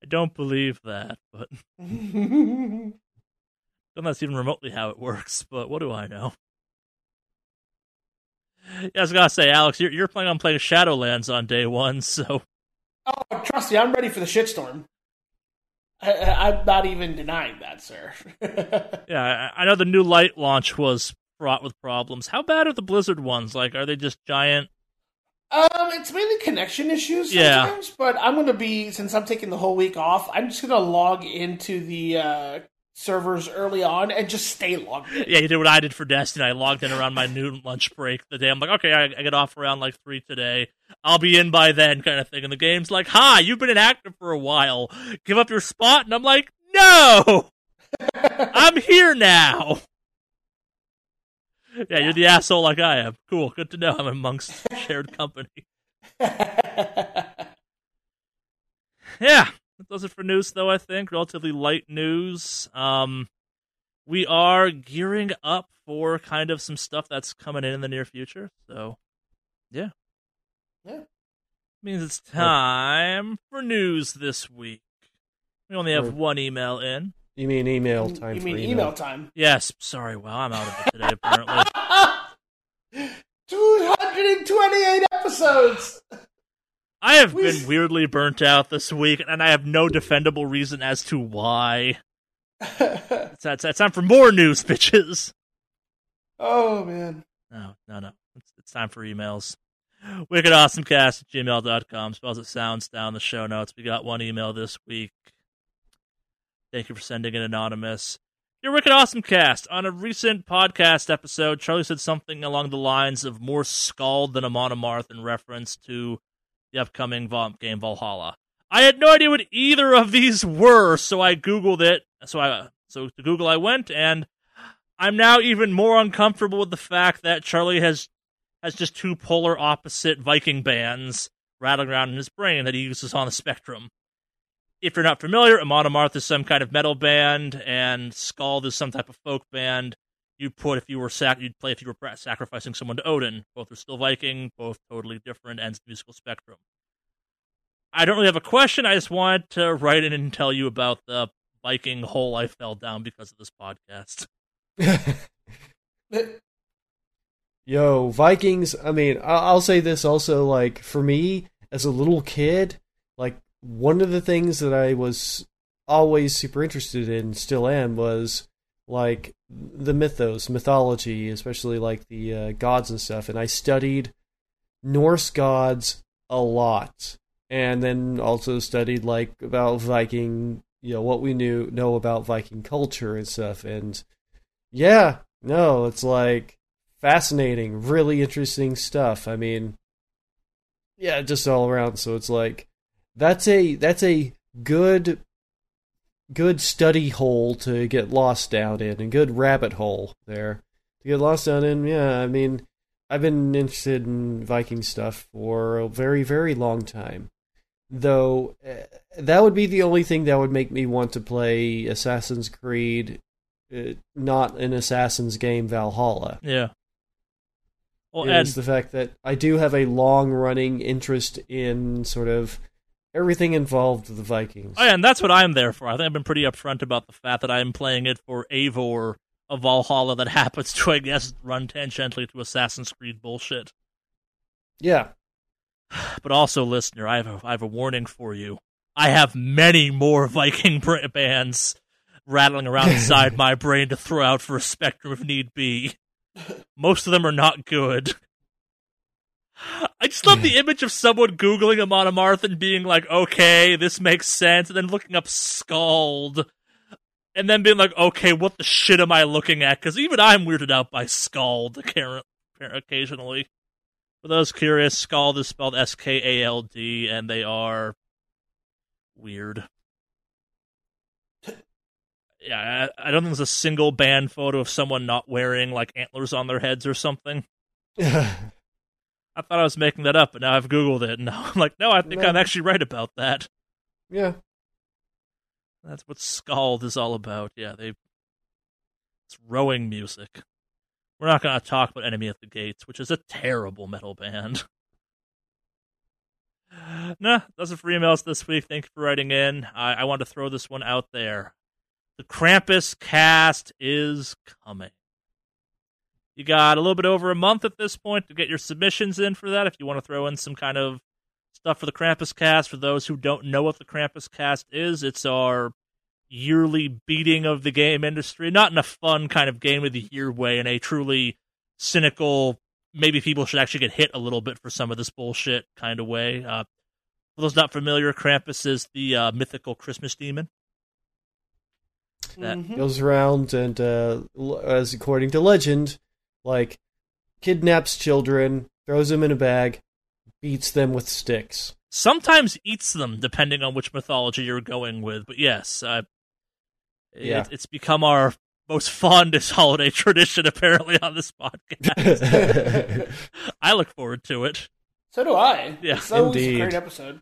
I don't believe that, but yeah, that's even remotely how it works. But what do I know? Yeah, I was gonna say, Alex, you're you're planning on playing Shadowlands on day one, so oh, trust me, I'm ready for the shitstorm. I, I, I'm not even denying that, sir. yeah, I, I know the new light launch was fraught with problems. How bad are the Blizzard ones? Like, are they just giant? Um, it's mainly connection issues Yeah. but I'm gonna be since I'm taking the whole week off. I'm just gonna log into the uh, servers early on and just stay logged in. Yeah, you did what I did for Destiny. I logged in around my noon lunch break the day. I'm like, okay, I, I get off around like three today. I'll be in by then, kind of thing. And the game's like, hi, you've been inactive for a while. Give up your spot, and I'm like, no, I'm here now. Yeah, you're the asshole like I am. Cool, good to know. I'm amongst shared company. Yeah, that does it for news, though. I think relatively light news. Um, we are gearing up for kind of some stuff that's coming in in the near future. So, yeah, Yeah. means it's time for news this week. We only have one email in. You mean email time you for mean email? email time? Yes, sorry. Well, I'm out of it today. Apparently, 228 episodes. I have We- been weirdly burnt out this week, and I have no defendable reason as to why. It's, it's, it's time for more news, bitches. oh man. No, no, no. It's, it's time for emails. WickedAwesomeCast at gmail.com. Spells it sounds down the show notes. We got one email this week. Thank you for sending it anonymous. Dear Wicked Awesome Cast, on a recent podcast episode, Charlie said something along the lines of more Skald than Amon Amarth in reference to the upcoming Vol- game Valhalla. I had no idea what either of these were, so I googled it. So I so to Google I went, and I'm now even more uncomfortable with the fact that Charlie has has just two polar opposite Viking bands rattling around in his brain that he uses on the spectrum. If you're not familiar, Amon Amarth is some kind of metal band, and Skald is some type of folk band. You'd put if you were sac- you'd play if you were sacrificing someone to Odin. Both are still Viking, both totally different ends of the musical spectrum. I don't really have a question. I just wanted to write in and tell you about the Viking hole I fell down because of this podcast. Yo, Vikings. I mean, I'll say this also. Like for me, as a little kid, like one of the things that I was always super interested in, still am, was like the mythos, mythology, especially like the uh, gods and stuff. And I studied Norse gods a lot, and then also studied like about Viking, you know, what we knew know about Viking culture and stuff. And yeah, no, it's like fascinating, really interesting stuff. I mean, yeah, just all around. So it's like that's a that's a good good study hole to get lost down in, a good rabbit hole there to get lost down in. Yeah, I mean, I've been interested in Viking stuff for a very very long time. Though eh, that would be the only thing that would make me want to play Assassin's Creed, uh, not an Assassin's game Valhalla Yeah. Well, and is the fact that I do have a long running interest in sort of everything involved with the Vikings. Oh, yeah, and that's what I'm there for. I think I've been pretty upfront about the fact that I'm playing it for Eivor of Valhalla that happens to, I guess, run tangentially to Assassin's Creed bullshit. Yeah. But also, listener, I have a, I have a warning for you. I have many more Viking br- bands rattling around inside my brain to throw out for a spectrum if need be. Most of them are not good. I just love the image of someone googling Amon Amarth and being like, "Okay, this makes sense," and then looking up Skald, and then being like, "Okay, what the shit am I looking at?" Because even I'm weirded out by Skald occasionally. For those curious, Skald is spelled S K A L D, and they are weird. Yeah, I, I don't think there's a single band photo of someone not wearing like antlers on their heads or something. I thought I was making that up, but now I've googled it, and now I'm like, no, I think No. I'm actually right about that. yeah. That's what Skald is all about. Yeah, they it's rowing music. We're not going to talk about Enemy at the Gates, which is a terrible metal band. nah, that's it for emails this week. Thank you for writing in. I, I want to throw this one out there. The Krampus cast is coming. You got a little bit over a month at this point to get your submissions in for that. If you want to throw in some kind of stuff for the Krampus cast, for those who don't know what the Krampus cast is, it's our yearly beating of the game industry. Not in a fun kind of game of the year way, in a truly cynical, maybe people should actually get hit a little bit for some of this bullshit kind of way. Uh, for those not familiar, Krampus is the uh, mythical Christmas demon. That mm-hmm. goes around and, uh, as according to legend, like kidnaps children, throws them in a bag, beats them with sticks. Sometimes eats them, depending on which mythology you're going with. But yes, uh, yeah. It, it's become our most fondest holiday tradition, apparently, on this podcast. I look forward to it. So do I. Yeah, it's always Indeed. a great episode.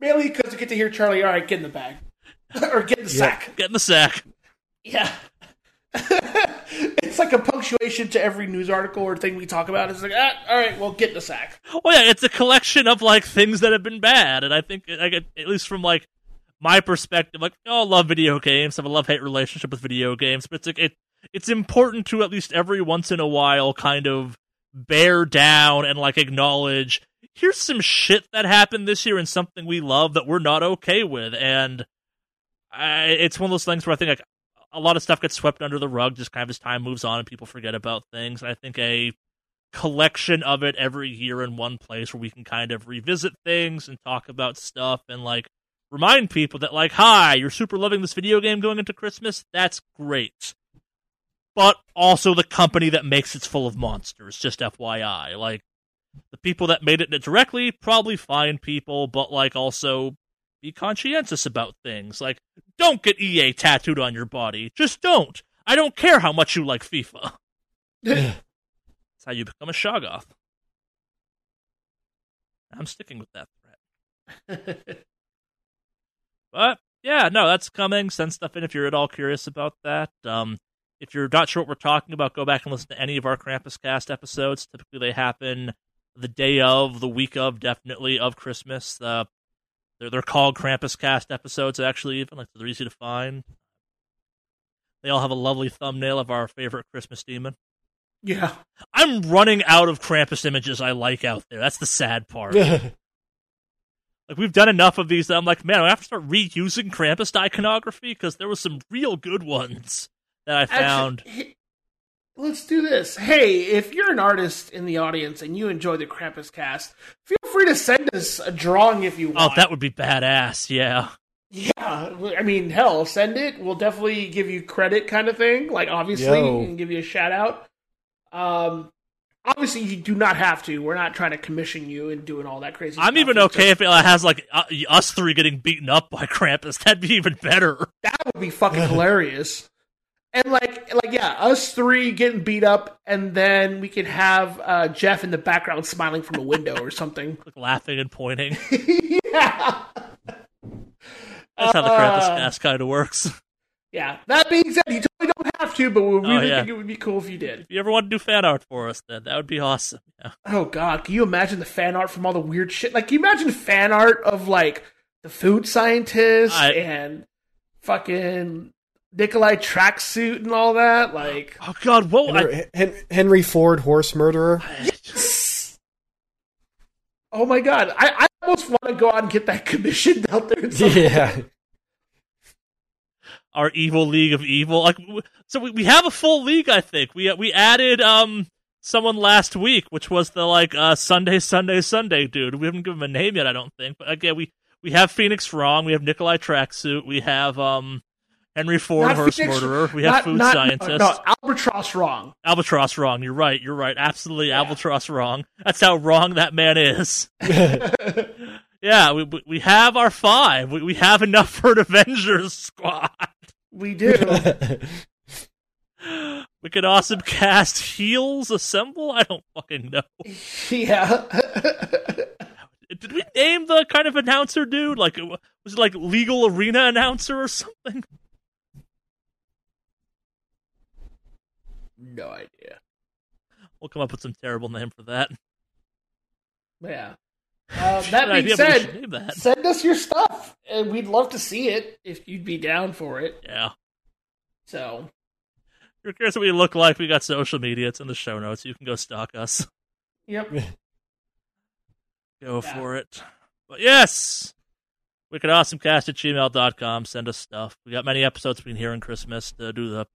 Mainly because we get to hear Charlie. All right, get in the bag, or get in the sack. Get in the sack. Yeah. It's like a punctuation to every news article or thing we talk about. It's like, ah, all right, well, get the sack. Well, yeah, it's a collection of like things that have been bad, and I think, like, at least from like my perspective, like, oh, I love video games. I have a love hate relationship with video games, but it's like it, it's important to at least every once in a while kind of bear down and like acknowledge here's some shit that happened this year and something we love that we're not okay with, and I, it's one of those things where I think like a lot of stuff gets swept under the rug just kind of as time moves on and people forget about things. And I think a collection of it every year in one place where we can kind of revisit things and talk about stuff and like remind people that like, hi, you're super loving this video game going into Christmas. That's great. But also the company that makes it's full of monsters, just FYI. Like the people that made it directly probably fine people, but like also be conscientious about things. Like, don't get EA tattooed on your body. Just don't. I don't care how much you like FIFA. That's how you become a Shoggoth. I'm sticking with that threat. but yeah, no, that's coming. Send stuff in if you're at all curious about that. Um, if you're not sure what we're talking about, go back and listen to any of our Krampus cast episodes. Typically, they happen the day of, the week of, definitely of Christmas. Uh, they're they're called Krampus Cast episodes. Actually, even like they're easy to find. They all have a lovely thumbnail of our favorite Christmas demon. Yeah, I'm running out of Krampus images I like out there. That's the sad part. like we've done enough of these that I'm like, man, I have to start reusing Krampus iconography because there was some real good ones that I found. Actually, let's do this. Hey, if you're an artist in the audience and you enjoy the Krampus cast, feel free to send us a drawing if you oh, want. Oh, that would be badass. Yeah. Yeah, I mean, hell, send it. We'll definitely give you credit, kind of thing. Like, obviously, Yo. and give you a shout out. Um, obviously, you do not have to. We're not trying to commission you and doing all that crazy. I'm stuff. even okay if it has like uh, us three getting beaten up by Krampus. That'd be even better. That would be fucking hilarious. And like, like yeah, us three getting beat up, and then we could have uh, Jeff in the background smiling from a window or something, like laughing and pointing. yeah, that's how the Krampus uh, cast kind of works. Yeah. That being said, you totally don't have to, but we really oh, yeah. think it would be cool if you did. If you ever want to do fan art for us, then that would be awesome. Yeah. Oh God, can you imagine the fan art from all the weird shit? Like, can you imagine fan art of like the food scientist I... and fucking Nikolai tracksuit and all that. Like, oh god, what Henry, I... Henry Ford horse murderer? Yes. Oh my god, I, I almost want to go out and get that commissioned out there. Yeah. Our evil league of evil, like so, we, we have a full league. I think we we added um someone last week, which was the like uh Sunday Sunday Sunday dude. We haven't given him a name yet, I don't think. But again, we we have Phoenix Wrong, we have Nikolai Tracksuit, we have um Henry Ford, not horse murderer. We have not, food not, scientist. No, no, albatross wrong. Albatross wrong. You're right. You're right. Absolutely, yeah. albatross wrong. That's how wrong that man is. yeah, we we have our five. We we have enough for an Avengers squad. We do. we could awesome cast heels assemble. I don't fucking know. Yeah. Did we name the kind of announcer dude? Like, was it like legal arena announcer or something? No idea. We'll come up with some terrible name for that. Yeah. Uh, that being idea, said, that. send us your stuff, and we'd love to see it if you'd be down for it. Yeah. So, If you're curious what we look like, we got social media. It's in the show notes. You can go stalk us. yep. Go Yeah. for it. But yes, wickedawesomecast at gmail.com. Send us stuff. We got many episodes between here and Christmas to do the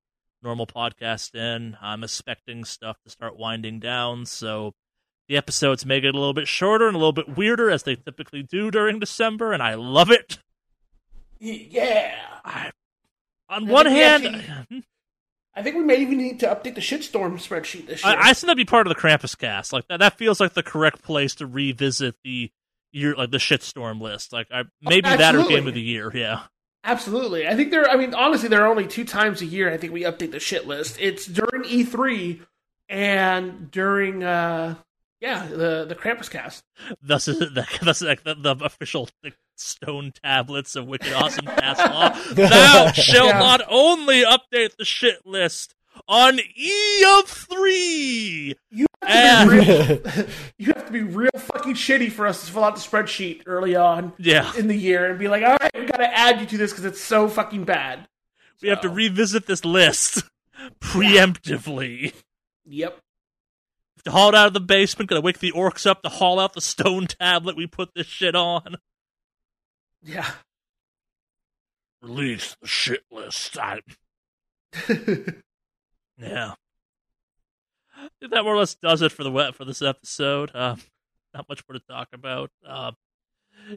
normal podcast in. I'm expecting stuff to start winding down, so the episodes may get a little bit shorter and a little bit weirder as they typically do during December, and I love it. Yeah. I, on I one hand, actually- hmm? I think we may even need to update the shitstorm spreadsheet this year. I, I think that'd be part of the Krampus cast. Like that, that feels like the correct place to revisit the year, like the shitstorm list. Like I, oh, maybe that or game of the year. Yeah. Absolutely. I think there, I mean, honestly, there are only two times a year I think we update the shit list. It's during E3 and during, uh, yeah, the, the Krampus cast. Thus is the, thus like the, the official like, stone tablets of Wicked Awesome Cast Law. Thou shall Yeah. not only update the shit list on E of three. You have, to And- real, you have to be real fucking shitty for us to fill out the spreadsheet early on Yeah, in the year and be like, all right, we gotta add you to this because it's so fucking bad. we have to revisit this list preemptively. Yep. To haul it out of the basement, gonna wake the orcs up to haul out the stone tablet we put this shit on. Yeah. Release the shit list. I, yeah. That more or less does it for the for this episode. Uh, not much more to talk about. Uh,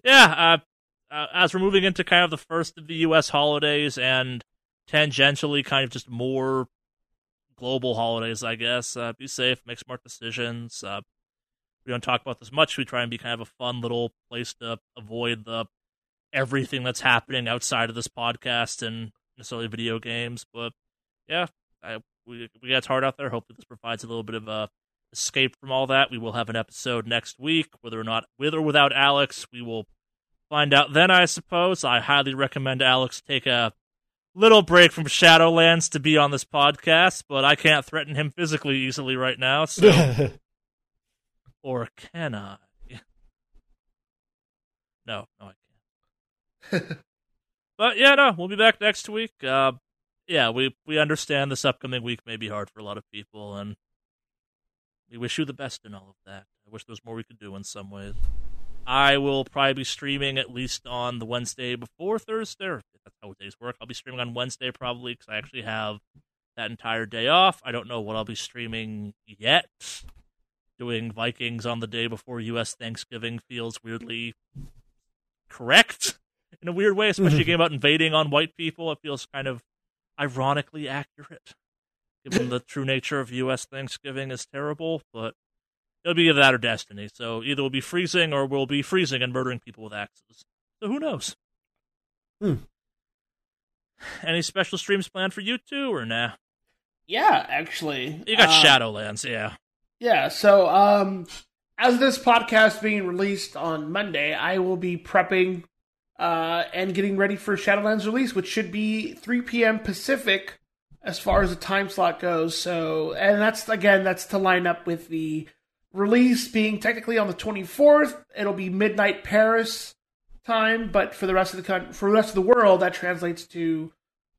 yeah, uh, as we're moving into kind of the first of the U.S. holidays and tangentially kind of just more global holidays, I guess. Uh, be safe, make smart decisions. Uh, we don't talk about this much. We try and be kind of a fun little place to avoid the everything that's happening outside of this podcast and necessarily video games. But yeah, I, we we got hard out there. Hopefully, this provides a little bit of a escape from all that. We will have an episode next week, whether or not with or without Alex. We will find out then. I suppose. I highly recommend Alex take a little break from Shadowlands to be on this podcast, but I can't threaten him physically easily right now. So, or can I? No, no, I can't. But yeah, no, we'll be back next week. Uh, yeah, we we understand this upcoming week may be hard for a lot of people, and we wish you the best in all of that. I wish there was more we could do in some ways. I will probably be streaming at least on the Wednesday before Thursday. Or if that's how days work. I'll be streaming on Wednesday probably because I actually have that entire day off. I don't know what I'll be streaming yet. Doing Vikings on the day before U.S. Thanksgiving feels weirdly correct in a weird way, especially hmm. a game about invading on white people. It feels kind of ironically accurate, given the true nature of U.S. Thanksgiving is terrible. But it'll be either that or Destiny. So either we'll be freezing or we'll be freezing and murdering people with axes. So who knows? Hmm. Any special streams planned for you two or nah? Yeah, actually. You got Uh, Shadowlands, yeah. Yeah, so um as this podcast being released on Monday, I will be prepping uh and getting ready for Shadowlands release, which should be 3 p.m. Pacific as far as the time slot goes. So and that's again that's to line up with the release being technically on the 24th. It'll be midnight Paris time, but for the rest of the coun- for the rest of the world that translates to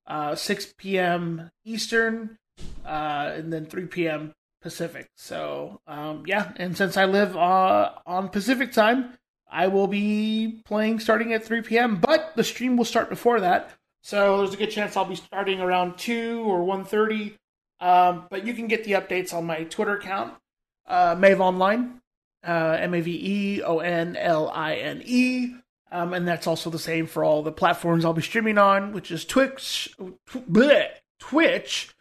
uh 6 p.m. Eastern uh and then 3 p.m. Pacific. So, um, yeah, and since I live uh, on Pacific time, I will be playing starting at 3 p.m. But the stream will start before that, so there's a good chance I'll be starting around 2 or 1:30. Um, but you can get the updates on my Twitter account, uh, Mave Online, uh, M A V E O N L I N E. Um, and that's also the same for all the platforms I'll be streaming on, which is Twitch, tw- bleh, Twitch,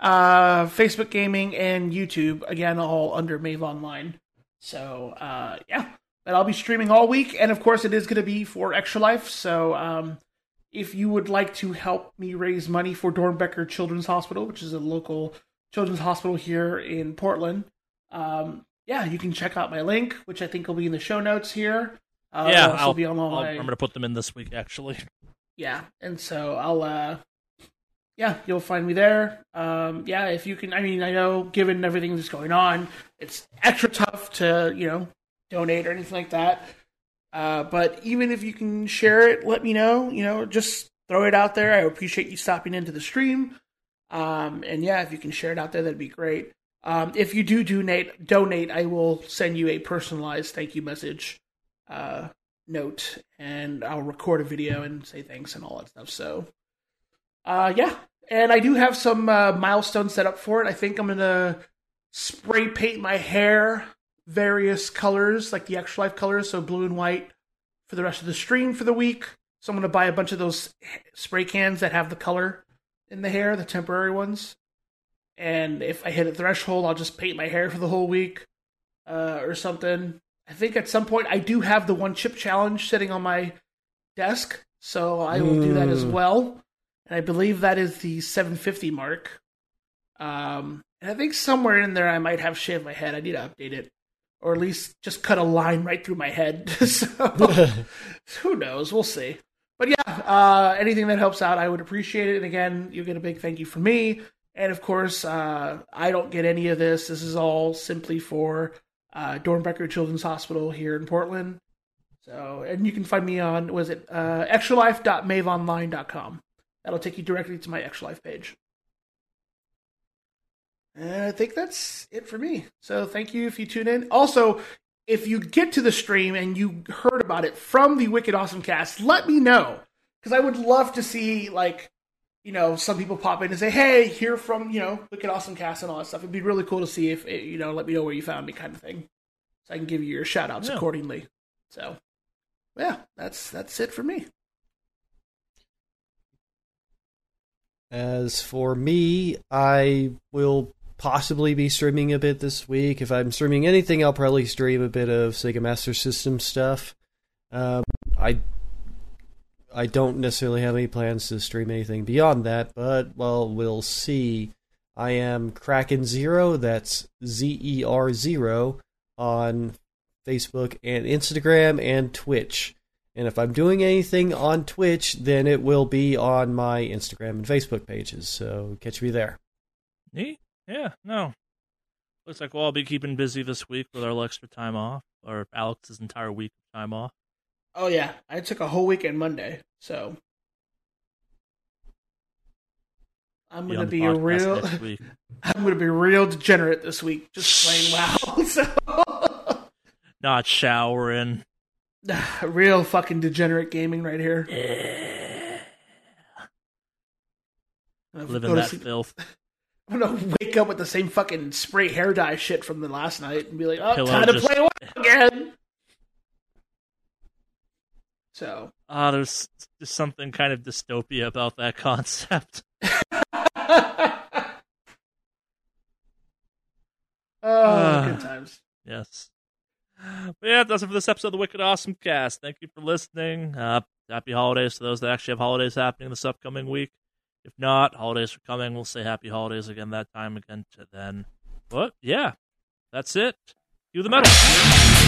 uh, Facebook Gaming, and YouTube. Again, all under Mave Online. So, uh, yeah. And I'll be streaming all week. And of course, it is going to be for Extra Life. So, um, if you would like to help me raise money for Doernbecher Children's Hospital, which is a local children's hospital here in Portland, um, yeah, you can check out my link, which I think will be in the show notes here. Uh, yeah, I'll, be on all my- I'm going to put them in this week, actually. yeah and so i'll uh yeah you'll find me there um yeah if you can i mean i know given everything that's going on it's extra tough to you know donate or anything like that uh but even if you can share it let me know you know just throw it out there i appreciate you stopping into the stream um and yeah if you can share it out there that'd be great um if you do donate donate i will send you a personalized thank you message uh note and I'll record a video and say thanks and all that stuff. So, uh, yeah. And I do have some uh, milestones set up for it. I think I'm to spray paint my hair various colors, like the extra life colors, so blue and white, for the rest of the stream for the week. So I'm going to buy a bunch of those spray cans that have the color in the hair, the temporary ones. And if I hit a threshold, I'll just paint my hair for the whole week uh, or something. I think at some point I do have the one chip challenge sitting on my desk, so I will do that as Mm. well. And I believe that is the 750 mark. Um, and I think somewhere in there I might have shaved my head. I need to update it, or at least just cut a line right through my head. so who knows? We'll see. But yeah, uh, anything that helps out, I would appreciate it. And again, you get a big thank you from me. And of course, uh, I don't get any of this. This is all simply for uh, Doernbecher Children's Hospital here in Portland. So, and you can find me on was it uh, extralife.maveonline.com. That'll take you directly to my Extra Life page. And I think that's it for me. So thank you if you tune in. Also, if you get to the stream and you heard about it from the Wicked Awesome Cast, let me know because I would love to see like you know some people pop in and say, "Hey, hear from you know Wicked Awesome Cast and all that stuff." It'd be really cool to see if eh, you know let me know where you found me, kind of thing, so I can give you your shout outs Yeah. accordingly. So yeah, that's that's it for me. As for me, I will possibly be streaming a bit this week. If I'm streaming anything, I'll probably stream a bit of Sega Master System stuff. Um, I I don't necessarily have any plans to stream anything beyond that, but well, we'll see. I am Kraken Zero. That's Z E R Zero on Facebook and Instagram and Twitch. And if I'm doing anything on Twitch, then it will be on my Instagram and Facebook pages. So catch me there. Me? Yeah, no. Looks like we'll all be keeping busy this week with our extra time off, or Alex's entire week of time off. Oh yeah, I took a whole weekend Monday, so I'm Be gonna be a real. I'm gonna be real degenerate this week, just playing WoW. So Not showering. real fucking degenerate gaming right here. Yeah. Living that filth. I'm gonna wake up with the same fucking spray hair dye shit from the last night and be like, "Oh, Pillow time to play WoW again." So, Ah, there's just something kind of dystopia about that concept. oh, good times. Yes. But yeah, that's it for this episode of the Wicked Awesome Cast. Thank you for listening. Uh, happy holidays to those that actually have holidays happening this upcoming week. If not, holidays are coming. We'll say happy holidays again that time again to then. But yeah, that's it. Cue the metal.